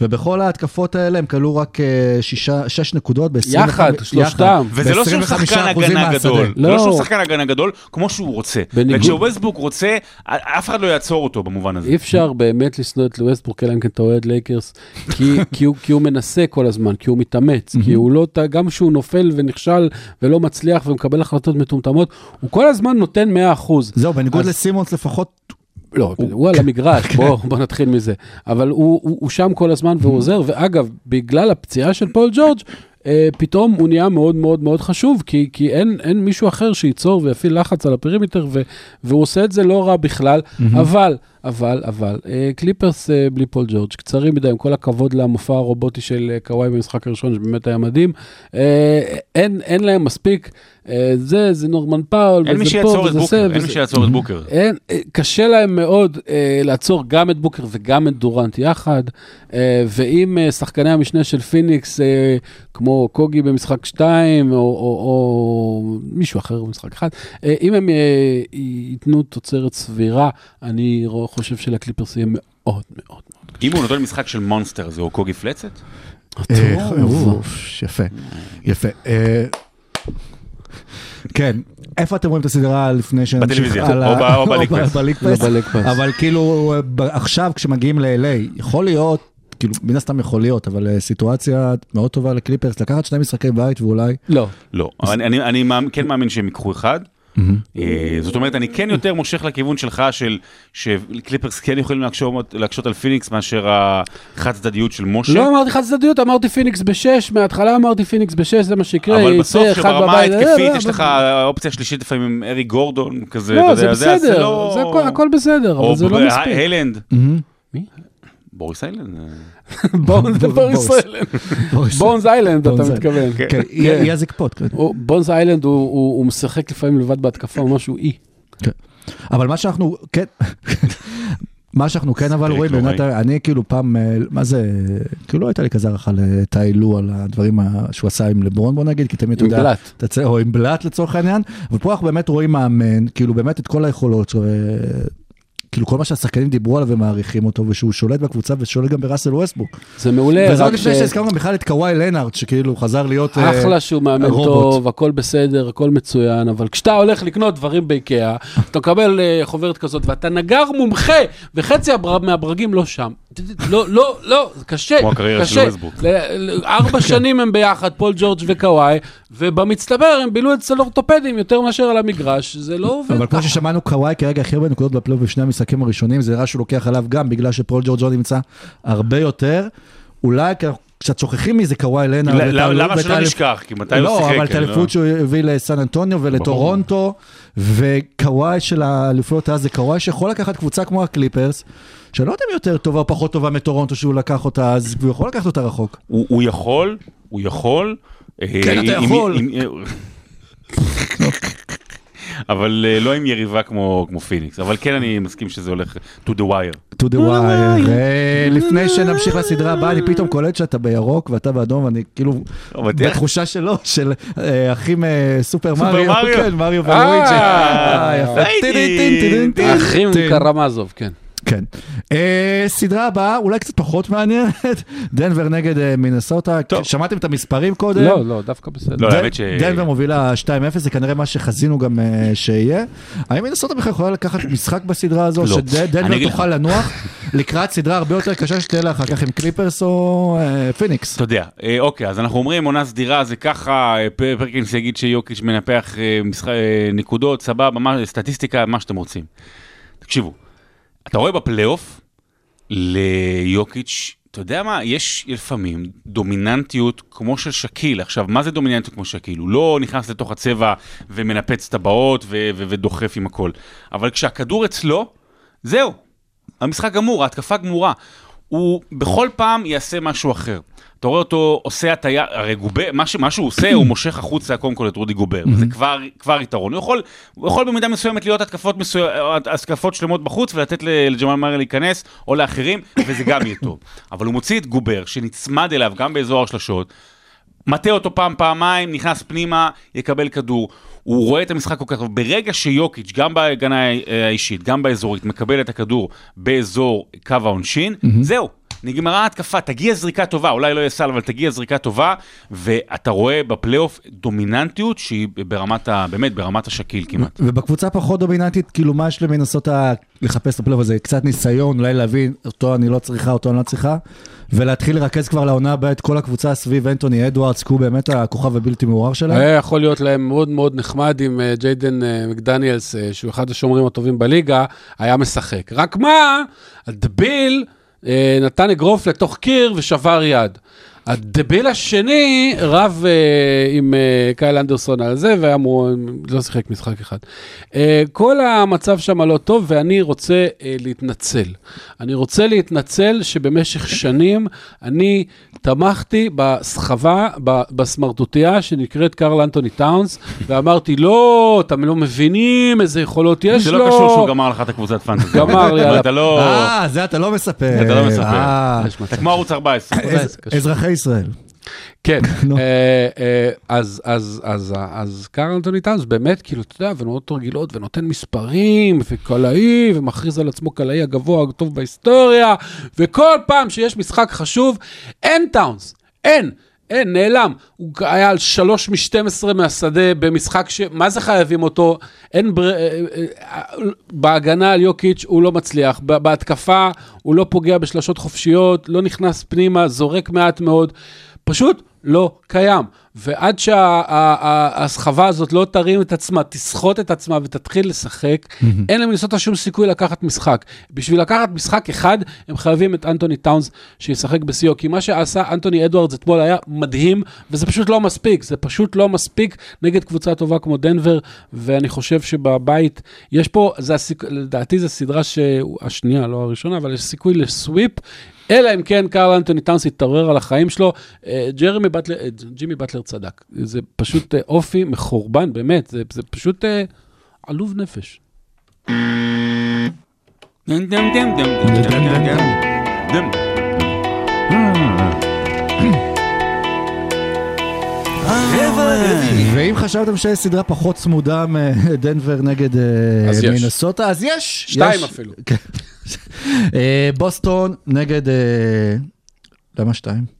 ובכל ההתקפות האלה הם כלו רק אה, שישה, שש נקודות ב-25 יחד, שלושתם. וזה לא שהוא שחקן הגנה גדול, לא. לא שהוא שחקן הגנה גדול, כמו שהוא רוצה. בניגוד- וכשווסטברוק רוצה, אף אחד לא יעצור אותו במובן הזה. אי אפשר באמת לשנוא את ווסטברוק, אלא אם כן אתה אוהד לייקרס, כי, כי, הוא, כי הוא מנסה כל הזמן, כי הוא מתאמץ, כי הוא לא, גם כשהוא נופל ונכשל ולא מצליח ומקבל החלטות מטומטמות, הוא כל הזמן נותן 100%. זהו, בניגוד אז- לסימונס לפחות, לא, הוא, הוא על המגרש, <laughs> בוא, בוא נתחיל מזה. אבל הוא, הוא, הוא שם כל הזמן והוא עוזר, ואגב, בגלל הפציעה של פול ג'ורג', אה, פתאום הוא נהיה מאוד מאוד מאוד חשוב, כי, כי אין, אין מישהו אחר שייצור ויפעיל לחץ על ה perimeter, ו, והוא עושה את זה לא רע בכלל, אבל, אבל, אבל, אה, קליפרס אה, בלי פול ג'ורג', קצרים מדי, עם כל הכבוד למופע הרובוטי של אה, קוואי במשחק הראשון, שבאמת היה מדהים, אה, אין, אין להם מספיק, אה, זה, זה נורמן פאוול, מי וזה שיעצור פה, את וזה בוקר, זה, אין מי וזה- שיעצור את בוקר. אין, אה, קשה להם מאוד אה, לעצור גם את בוקר וגם את דורנט יחד, אה, ואם אה, שחקני המשנה של פיניקס, אה, כמו קוגי במשחק 2, או, או, או מישהו אחר במשחק 1, אה, אם הם אה, ייתנו תוצרת סבירה, אני חושב שלקליפרס יהיה מאוד מאוד מאוד אם הוא נותן משחק של מונסטר, זה הוא קוגי פלצת? אה, אוף, יפה, יפה. אה, כן, איפה אתם רואים את הסדרה לפני שנמשיך הלאה? או או בליג. בליג לא פאס. אבל כאילו עכשיו כשמגיעים ל-LA, יכול להיות, כאילו מן הסתם יכול להיות, אבל אה, סיטואציה מאוד טובה לקליפרס, לקחת שני משחקי בית ואולי... לא. לא, אני, אני, אני מאמין- כן מאמין שהם ייקחו אחד. אה, זאת אומרת, אני כן יותר מושך לכיוון שלך של שקליפרס כן יכולים להקשות, על פיניקס מאשר החד צדדיות של משה. לא אמרתי חד צדדיות, אמרתי פיניקס בשש, מההתחלה אמרתי פיניקס בשש, זה מה שיקרה, אבל בסוף שברמה בבית, ההתקפית אה, יש אה, לך אופציה שלישית לפעמים עם אריק גורדון כזה. לא, אתה זה בסדר, לא- זה הכל- הכל בסדר, אבל או זה לא מספיק. הלנד. מי? בוריס איילנד. בונס. איילנד. בונס איילנד, אתה מתכוון. כן, כן. הוא- בונס איילנד הוא- משחק לפעמים לבד בהתקפה, הוא משהו אי. כן. אבל מה שאנחנו, כן, <laughs> מה שאנחנו כן אבל רואים. באמת, אני כאילו פעם, אה, מה זה, כאילו לא הייתה לי כזה הערכה לטאי לו על הדברים ה- שהוא עשה עם לברון בוא נגיד, כי תמיד אתה עם יודע, או עם בלאט לצורך העניין, אבל פה אנחנו באמת רואים מאמן, כאילו באמת את כל היכולות שלו, אה, כאילו כל מה שהשחקנים דיברו עליו ומעריכים אותו, ושהוא שולט בקבוצה ושולט גם בראסל ווסטבוק. זה מעולה, וזה רק לפני ש- שהזכרנו גם בכלל את קוואי לנארט, שכאילו חזר להיות... אה, אחלה שהוא מאמן רובוט. טוב, הכל בסדר, הכל מצוין, אבל כשאתה הולך לקנות דברים באיקאה, אתה מקבל אה, חוברת כזאת ואתה נגר מומחה, וחצי הבר- מהברגים לא שם. לא, לא, לא, זה קשה, קשה. ארבע שנים הם ביחד, פול ג'ורג' וקוואי, ובמצטבר הם בילו אצל אורתופדים יותר מאשר על המגרש, זה לא עובד אבל כמו. ששמענו, קוואי כרגע הכי הרבה נקודות בפלייאוף בשני המשחקים הראשונים, זה נראה שהוא לוקח עליו גם בגלל שפול ג'ורג' לא נמצא הרבה יותר. אולי קצת שוכחים מי זה קוואי לנארד. ל- ואת ה- למה שלא נשכח? כי מתי הוא לא, שיחק? אבל את לא- האליפות שהוא הביא לסן אנטוניו ולטורונטו, וקוואי של האליפויות אז זה קוואי שיכול לקחת קבוצה כמו הקליפרס, שאני לא יודע אם יותר טובה או פחות טובה מטורונטו שהוא לקח אותה אז, והוא יכול לקחת אותה רחוק. הוא הוא יכול, הוא יכול. כן, אתה יכול. <laughs> אבל אה, לא עם יריבה כמו פיניקס, אבל כן אני מסכים שזה הולך to the wire. to the wire. לפני שנמשיך לסדרה הבאה, אני פתאום קולט שאתה בירוק ואתה באדום, ואני כאילו מבטיח? בתחושה שלו, של אה, אחים אה, סופר מריו. מריו. כן, מריו ולואיג'י. אה, טין. קרמזוב, כן. כן. אה, סדרה הבאה, אולי קצת פחות מעניינת, <laughs> דנבר נגד אה, מינסוטה. טוב. שמעתם את המספרים קודם? לא, לא, דווקא בסדר. לא, האמת ש- דנבר מובילה 2-0, זה כנראה מה שחזינו גם אה, שיהיה. האם מינסוטה בכלל יכולה לקחת משחק בסדרה הזו, לא. שדנבר לך. תוכל לנוח לקראת סדרה הרבה יותר קשה שתהיה לה אחר כך עם קליפרס או אה, פיניקס? אתה יודע, אה, אוקיי, אז אנחנו אומרים עונה סדירה זה ככה, פרקינס יגיד שיוקיץ' מנפח אה, משחק- אה, נקודות, סבבה, סטטיסטיקה, מה שאתם רוצים. תקשיבו, אתה רואה בפלייאוף ליוקיץ', אתה יודע מה, יש לפעמים דומיננטיות כמו של שקיל. עכשיו, מה זה דומיננטיות כמו שקיל? הוא לא נכנס לתוך הצבע ומנפץ טבעות ו- ו- ודוחף עם הכל. אבל כשהכדור אצלו, זהו, המשחק גמור, ההתקפה גמורה. הוא בכל פעם יעשה משהו אחר. אתה רואה אותו עושה הטיה, הרי גובר, מה, ש, מה שהוא עושה, הוא מושך החוצה קודם כל את רודי גובר, וזה כבר, כבר יתרון. הוא יכול, הוא יכול במידה מסוימת להיות התקפות, מסוים, התקפות שלמות בחוץ ולתת לג'מאל מארי להיכנס, או לאחרים, וזה גם יהיה טוב. אבל הוא מוציא את גובר, שנצמד אליו גם באזור השלשות, מטה אותו פעם, פעמיים, נכנס פנימה, יקבל כדור. הוא רואה את המשחק כל כך טוב. ברגע שיוקיץ', גם בהגנה האישית, גם באזורית, מקבל את הכדור באזור קו העונשין, זהו. נגמרה ההתקפה, תגיע זריקה טובה, אולי לא יהיה סל, אבל תגיע זריקה טובה, ואתה רואה בפלייאוף דומיננטיות שהיא ברמת ה... באמת, ברמת ה skill כמעט. ובקבוצה פחות דומיננטית, כאילו מה יש למינסוטה לחפש את הפלייאוף הזה? קצת ניסיון, אולי להבין, אותו אני לא צריכה, אותו אני לא צריכה, ולהתחיל לרכז כבר לעונה הבאה את כל הקבוצה סביב אנטוני אדוארדס, כי הוא באמת הכוכב הבלתי מעורער שלהם. היה יכול להיות להם מאוד מאוד נחמד אם אה, ג'יידן אה, מקדניאלס, אה, שהוא אחד השומרים הטובים בליגה, היה משחק. רק מה, הדביל אה, נתן אגרוף לתוך קיר ושבר יד. הדביל השני רב אה, עם אה, קייל אנדרסון על זה, והיה אמור, לא שיחק משחק אחד. אה, כל המצב שם לא טוב, ואני רוצה אה, להתנצל. אני רוצה להתנצל שבמשך שנים אני תמכתי בסחבה, ב- בסמרטוטיה שנקראת קרל אנטוני טאונס, ואמרתי, לא, אתם לא מבינים איזה יכולות יש זה לו. לא קשור שהוא גמר לך את הקבוצת פנטזי. גמר לי על אתה לא... אה, זה אתה לא מספר. אתה לא מספר. אתה כמו ערוץ 14. אז- אזרחי ישראל. כן. <laughs> אה, אה, אז, אז, אז, אז קארל אנטוני טאונס באמת, כאילו, אתה יודע, ונותנות רגילות, ונותן מספרים, וקלעי, ומכריז על עצמו קלעי הגבוה הטוב בהיסטוריה, וכל פעם שיש משחק חשוב, אין טאונס, אין. אין, נעלם. הוא היה על 3 מ-12 מהשדה במשחק ש... מה זה חייבים אותו? אין בר... אה, אה, אה, בהגנה על יוקיץ' הוא לא מצליח. בהתקפה הוא לא פוגע בשלשות חופשיות, לא נכנס פנימה, זורק מעט מאוד. פשוט לא קיים. ועד שהסחבה הזאת לא תרים את עצמה, תסחוט את עצמה ותתחיל לשחק, אין למינסוטה שום סיכוי לקחת משחק. בשביל לקחת משחק אחד, הם חייבים את אנטוני טאונס שישחק בשיאו, כי מה שעשה אנטוני אדוארדס אתמול היה מדהים, וזה פשוט לא מספיק, זה פשוט לא מספיק נגד קבוצה טובה כמו דנבר, ואני חושב שבבית, יש פה, זה הסיכ... לדעתי זו סדרה ש... השנייה, לא הראשונה, אבל יש סיכוי לסוויפ. אלא אם כן קרל אנטוני טאונס יתעורר על החיים שלו, אה, ג'רמי באטלר, אה, ג'ימי באטלר צדק. זה פשוט אה, אופי מחורבן, באמת, זה, זה פשוט אה, עלוב נפש. דם, דם, דם, דם, דם, דם, דם, דם. ואם חשבתם שיש סדרה פחות צמודה מדנבר נגד אה. מינסוטה, אז יש. שתיים. אפילו. כן. <laughs> אה, בוסטון נגד... אה, למה שתיים?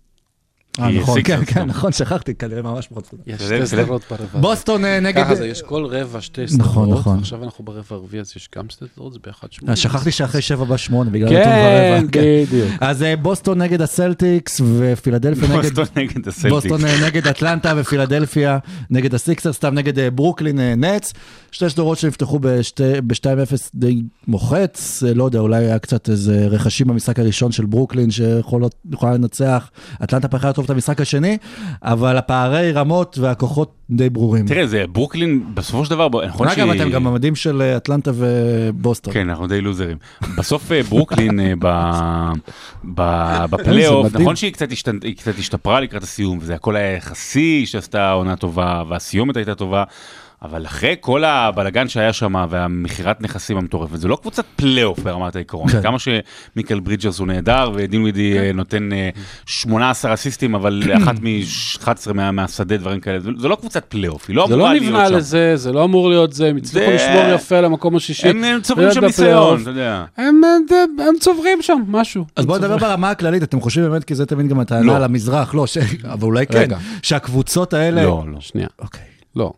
אה, נכון, כן, כן. נכון, שכחתי, כנראה ממש מאוד צודק. יש שתי. סדרות ברבע. בוסטון אה, נגד... ככה זה, יש כל רבע שתי נכון, סדרות, נכון. עכשיו אנחנו ברבע הרביעי, אז יש גם שתי סדרות, זה באחד שמונה. אה, שכחתי שאחרי שבע בא שמונה, בגלל נתון כן, ורבע. בדיוק. אז אה, בוסטון נגד הסלטיקס ופילדלפיה נגד... בוסטון נגד הסלטיקס. בוסטון אה, נגד אטלנטה ופילדלפיה נגד הסיקסר, סתם נגד אה, ברוקלין אה, נץ. שתי סדרות שנפתחו ב-2-0 די מוחץ, אה, לא יודע, אולי היה קצת איזה רכשים במשחק הראשון של ברוקלין שיכולה לנצח. אטלנטה פתחה טוב את המשחק השני, אבל הפערי רמות והכוחות די ברורים. תראה, זה ברוקלין, בסופו של דבר, נכון אגב, אתם גם במדים של אה, אטלנטה ובוסטון. כן, אנחנו די לוזרים. בסוף אה, ברוקלין אה, <laughs> בפלייאוף. נכון שהיא קצת השתפרה לקראת הסיום, וזה הכל היה יחסי, שעשתה עונה טובה, והסיומת הייתה טובה, אבל אחרי כל הבלגן שהיה שם והמכירת נכסים המטורפת, זה לא קבוצת פלייאוף ברמת העיקרון. כן. כמה שמיקל ברידג'רס הוא נהדר, ודינווידי אה, נותן אה, 18 אסיסטים, אבל <clears throat> אחת מ-11 מה- מהשדה, דברים כאלה. זה- זה לא קבוצת פלייאוף, היא לא זה אמורה לא להיות נבנה שם. לזה, זה לא אמור להיות זה, הם הצליחו זה- לשמור יפה על המקום השישי. הם הם צוברים שם ניסיון. אתה יודע. הם, הם, הם צוברים שם משהו. אז בואו נדבר ברמה הכללית, אתם חושבים באמת, כי זה תמיד גם הטענה לא. על המזרח, לא, ש- אבל אולי כן. שהקבוצות האלה... לא, לא. שנייה, אוקיי. לא,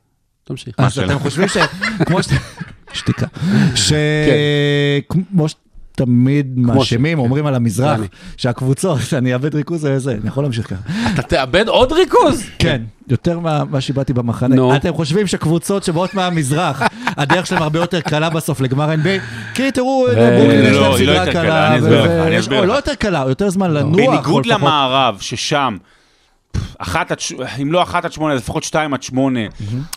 תמשיך. אז? אתם חושבים ש... <laughs> כמו ש... שתיקה. כן. שכמו שתמיד מאשימים, ש- אומרים על המזרח. שהקבוצות, <laughs> אני אאבד ריכוז זה זה, אני יכול להמשיך ככה. אתה תאבד עוד ריכוז? כן, יותר מה מה שאיבדתי במחנה. אתם חושבים שקבוצות שבאות מהמזרח, <laughs> הדרך שלהם הרבה יותר קלה בסוף לגמר NBA? כי תראו, ברוקלין יש לא, להם היא לא סדרה יותר קלה, קלה. אני אסביר ו- לך, אני ו- אסביר או, לך. לא יותר קלה, יותר זמן לנוח. בניגוד למערב, ששם, אחת עד, אם לא אחת עד שמונה, לפחות שתיים עד שמונה,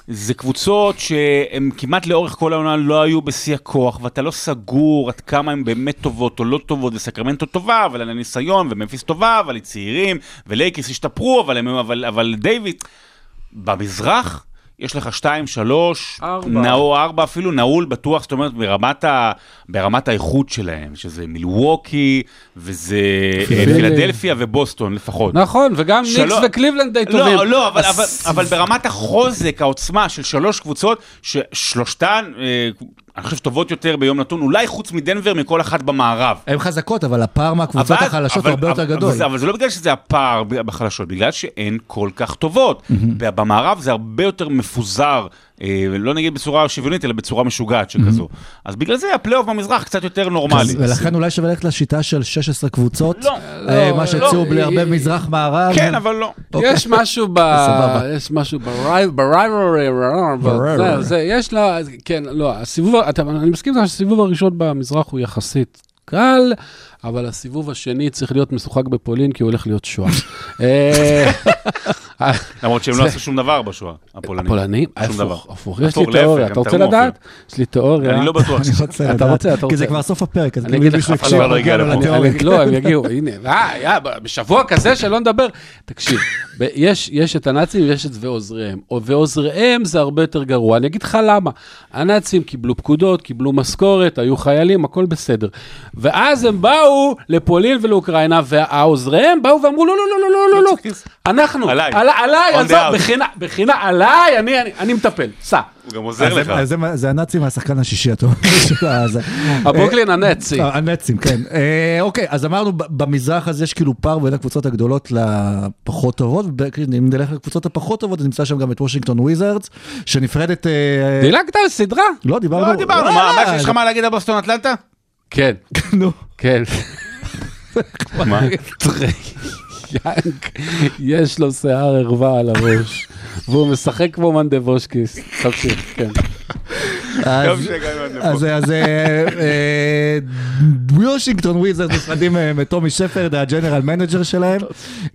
זה קבוצות שהן כמעט לאורך כל העונה לא היו בשיא הכוח, ואתה לא סגור עד כמה הן באמת טובות או לא טובות, וסקרמנטו טובה, אבל על הניסיון, וממפיס טובה, אבל היא צעירים, ולייקס השתפרו, אבל, אבל, אבל דיוויד, במזרח, יש לך שתיים, שלוש, ארבע. נעול, ארבע אפילו נעול בטוח, זאת אומרת, ברמת, ה, ברמת האיכות שלהם, שזה מילווקי, וזה אה. פילדלפיה ובוסטון לפחות. נכון, וגם ניקס שלא- וקליבלנד די טובים. לא, לא, אבל, אבל, אבל ברמת החוזק, העוצמה של שלוש קבוצות, ששלושתן, אה, אני חושב, טובות יותר ביום נתון, אולי חוץ מדנבר מכל אחת במערב. הן חזקות, אבל הפער מהקבוצות אבל- החלשות אבל- הרבה יותר אבל- גדול. אבל זה- אבל זה לא בגלל שזה הפער בחלשות, בגלל שהן כל כך טובות. במערב זה הרבה יותר מפוזר, לא נגיד בצורה שוויונית, אלא בצורה משוגעת שכזו. אז בגלל זה הפלייאוף במזרח קצת יותר נורמלי. ולכן אולי שווה ללכת לשיטה של 16 קבוצות, לא, אה, לא, מה שהציעו לא, בלי הרבה אה, מזרח-מערב. כן, אבל לא. יש משהו ב... יש משהו ברייברי, יש לה, כן, לא, הסיבוב, אתה- אני מסכים איתך שהסיבוב הראשון במזרח הוא יחסית קל, אבל הסיבוב השני צריך להיות משוחק בפולין, כי הוא הולך להיות שואה. <laughs> אה, למרות שהם לא עשו שום דבר בשואה, הפולנים. הפולנים, שום דבר. הפוך, הפוך, יש לי תיאוריה, אתה רוצה לדעת? יש לי תיאוריה. אני לא בטוח. אני רוצה אתה לדעת, רוצה, אתה כי זה. כבר סוף הפרק, אז אני כאילו אגיד מישהו לך, אף אחד יקשיב לא הגיע לנו לפה. אני- לתיאוריה. אני- לא, הם יגיעו, הנה, אה, יא, בשבוע כזה שלא נדבר. תקשיב, יש יש את הנאצים ויש את ועוזריהם, ועוזריהם זה הרבה יותר גרוע. אני אגיד לך למה. הנאצים קיבלו פקודות, קיבלו משכורת, היו חיילים, הכל בסדר. ואז הם באו לפולין ולאוקראינה, והעוזריהם באו ואמרו, לא, לא, לא, לא, לא, לא, לא. אנחנו, עליי. עלי, עליי, עזוב, בחינה, עליי, אני- מטפל, סע. הוא גם עוזר זה- לך. זה- הנאצים מהשחקן השישי הטוב. <laughs> של הזה. הברוקלין הנאצי. אה, הנאצים, כן. אה, אוקיי, אז אמרנו, במזרח הזה יש כאילו פער בין הקבוצות הגדולות לפחות טובות, ואם נלך לקבוצות הפחות טובות, נמצא שם גם את וושינגטון וויזרדס, שנפרדת... אה, דילגת על סדרה? לא, דיברנו... לא, דיברנו, אה, מה מה שיש לך מה להגיד על בוסטון אטלנטה? כן, נו. כן. מה? <laughs> יאנג, יש לו שיער ערווה על הראש, והוא משחק כמו מנדבושקיס. תמשיך, כן. אז- אה, וושינגטון וויזרדס נפרדים אה, מטומי שפרד, ה general manager שלהם.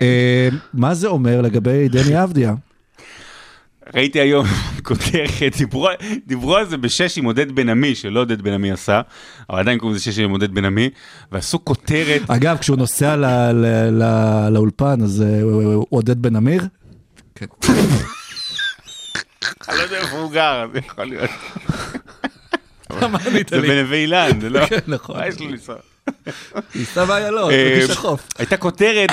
אה, מה זה אומר לגבי דני אבדיה? ראיתי היום <laughs> כותרת, דיברו, דיברו על זה בשש עם עודד בן עמי, שלא עודד בן עמי עשה, אבל עדיין קוראים לזה שש עם עודד בן עמי, ועשו כותרת, אגב, כשהוא נוסע ל- ל- ל- לאולפן, אז אה, הוא עודד בן אמיר? <laughs> אני לא יודע איפה הוא גר, זה יכול להיות. זה בנווה אילן, זה לא... נכון. מה יש לו לנסוע? ניסה באיילון, אה, בכביש החוף. הייתה כותרת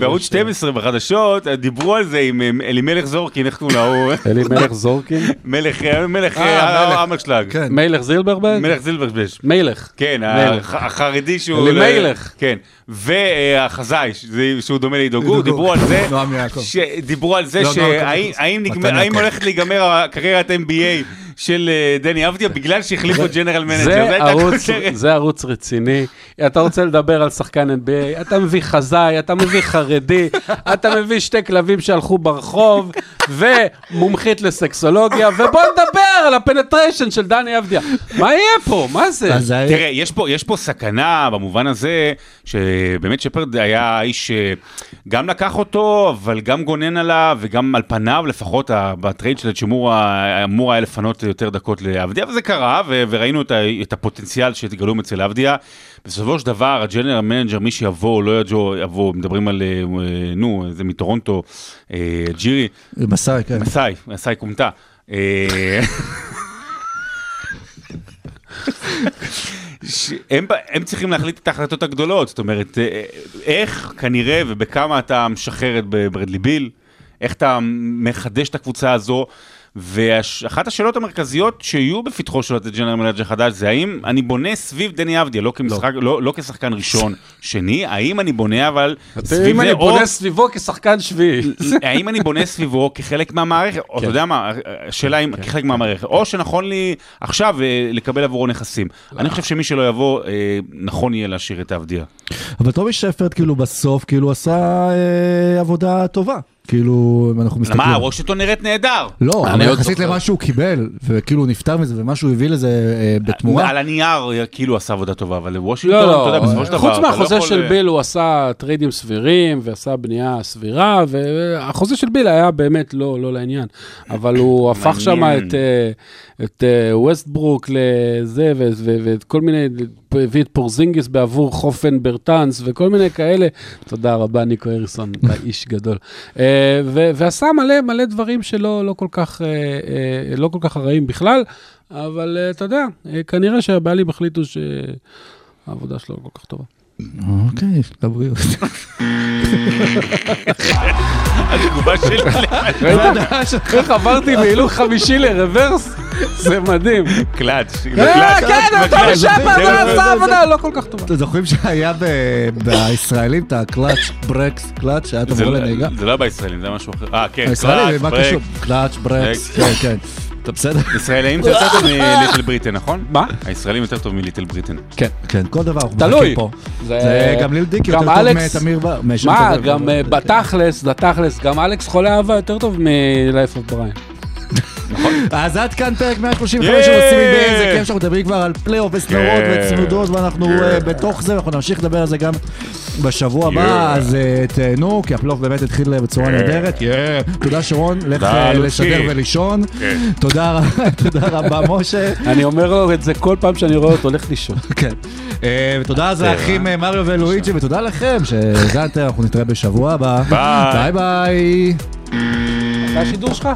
בערוץ יש- 12 בחדשות, דיברו על זה עם אלימלך זורקין, איך קוראים לו? אלי מלך זורקין? מלך, מלך אה, מלך. המרשלג. כן. מלך זילברברג? מלך זילברבש. מלך. כן, החרדי שהוא... אלימלך. כן, והחזאי, שהוא דומה לעידו גור. דיברו על זה, <laughs> דיברו על זה לא, שהאם. הולכת להיגמר הקריירת NBA של אה, דני אבדיה בגלל שהחליפו general manager, זה ערוץ רציני. אתה רוצה לדבר על שחקן NBA, אתה מביא חזאי, אתה מביא חרדי, אתה מביא שתי כלבים שהלכו ברחוב, ומומחית לסקסולוגיה, ובוא נדבר על ה penetration של דני אבדיה. מה יהיה פה? מה זה? תראה, יש פה, יש פה סכנה במובן הזה, שבאמת שפרד היה איש שגם לקח אותו, אבל גם גונן עליו, וגם על פניו לפחות, בטרייד של האצ'ימורה אמור היה לפנות יותר דקות לאבדיה, וזה קרה, וראינו את, הפוטנציאל שהתגלו אצל אבדיה. בסופו של דבר, ה general manager, מי שיבוא, לא יבוא, יבוא, מדברים על, אה, אה, נו, זה מטורונטו, אה, ג'ירי, מסאי, כן. מסאי, מסאי קומטה. אה, <laughs> הם, הם צריכים להחליט את ההחלטות הגדולות, זאת אומרת, אה, איך כנראה ובכמה אתה משחרר את ברדלי ביל, איך אתה מחדש את הקבוצה הזו, ואחת השאלות המרכזיות שיהיו בפתחו של ה general manager חדש זה האם אני בונה סביב דני אבדיה, לא, כמשחק, לא. לא, כשחקן ראשון, שני, האם אני בונה אבל סביב אם זה, אני או בונה סביבו כשחקן שביעי. <laughs> האם אני בונה סביבו כחלק מהמערכת, או אתה יודע מה, השאלה אם כחלק מהמערכת, או שנכון לי עכשיו אה, לקבל עבורו נכסים. אני חושב שמי שלא יבוא, אה, נכון יהיה להשאיר את אבדיה. אבל טומי שפרד כאילו בסוף כאילו עשה אה, עבודה טובה. כאילו, אם אנחנו מסתכלים. מה, וושינגטון נראית נהדר. לא, אני אבל עוד יחסית זוכר. למה שהוא קיבל, וכאילו הוא נפטר מזה, ומה שהוא הביא לזה אה, בתמורה. על הנייר כאילו עשה עבודה טובה, אבל וושינגטון, לא, אתה יודע, בסופו לא, של דבר, חוץ לא מהחוזה של אה, ביל הוא עשה טריידים סבירים ועשה בנייה סבירה, והחוזה של ביל היה באמת לא לא לעניין, אבל הוא הפך שם. את, אה, אה, ווסטברוק לזה, ואת כל מיני, הביא את פורזינגיס בעבור חופן ברטנס וכל מיני כאלה. תודה רבה, ניקו האריסון, <laughs> אתה איש גדול. אה, ועשה מלא מלא דברים שלא לא כל כך, אה, אה, לא כל כך הרעים בכלל, אבל אתה יודע, אה, כנראה שהבעלים החליטו שהעבודה שלו לא כל כך טובה. אוקיי, לבריאות. התגובה שלי. איך עברתי מהילוך חמישי לרוורס? זה מדהים. קלאץ'. אה. כן, קלאץ'. משפר, זה- עשה עבודה לא כל כך טובה. אתם זוכרים שהיה בישראלים את הקלאץ' ברקס קלאץ', שהיה לא- לנהיגה? זה לא בישראלים, זה משהו אחר. אה, כן, קלאץ', מה ברק. קשור? קלאץ' ברקס, כן, כן. אתה בסדר? ישראלים זה יותר טוב מליטל בריטן, נכון? מה? הישראלים יותר טוב מליטל בריטן. כן. כן, כל דבר תלוי. זה גם ליל דיקי יותר גם טוב מתמיר בר. מה. גם אה, בתכלס, בתכלס, גם אלכס חולה אהבה יותר טוב מלייף אוף בריין. אז עד כאן פרק 135 ייי! של עושים באיזה כיף שאנחנו מדברים כבר על פלייאוף וסדרות כן. וצמודות ואנחנו כן. אה, בתוך זה, אנחנו נמשיך לדבר על זה גם בשבוע. הבא, אז אה, תהנו, כי הפלייאוף באמת התחיל בצורה. נהדרת. תודה שרון, לך אה. לשדר ולישון. תודה רבה, <laughs> תודה רבה משה. אני אומר לו את זה כל פעם שאני רואה אותו הולך לישון. <laughs> כן. אה, ותודה אז לאחים מריו ולואיג'י, ותודה לכם שהאזנתם, אנחנו נתראה בשבוע הבא. ביי. ביי השידור שלך?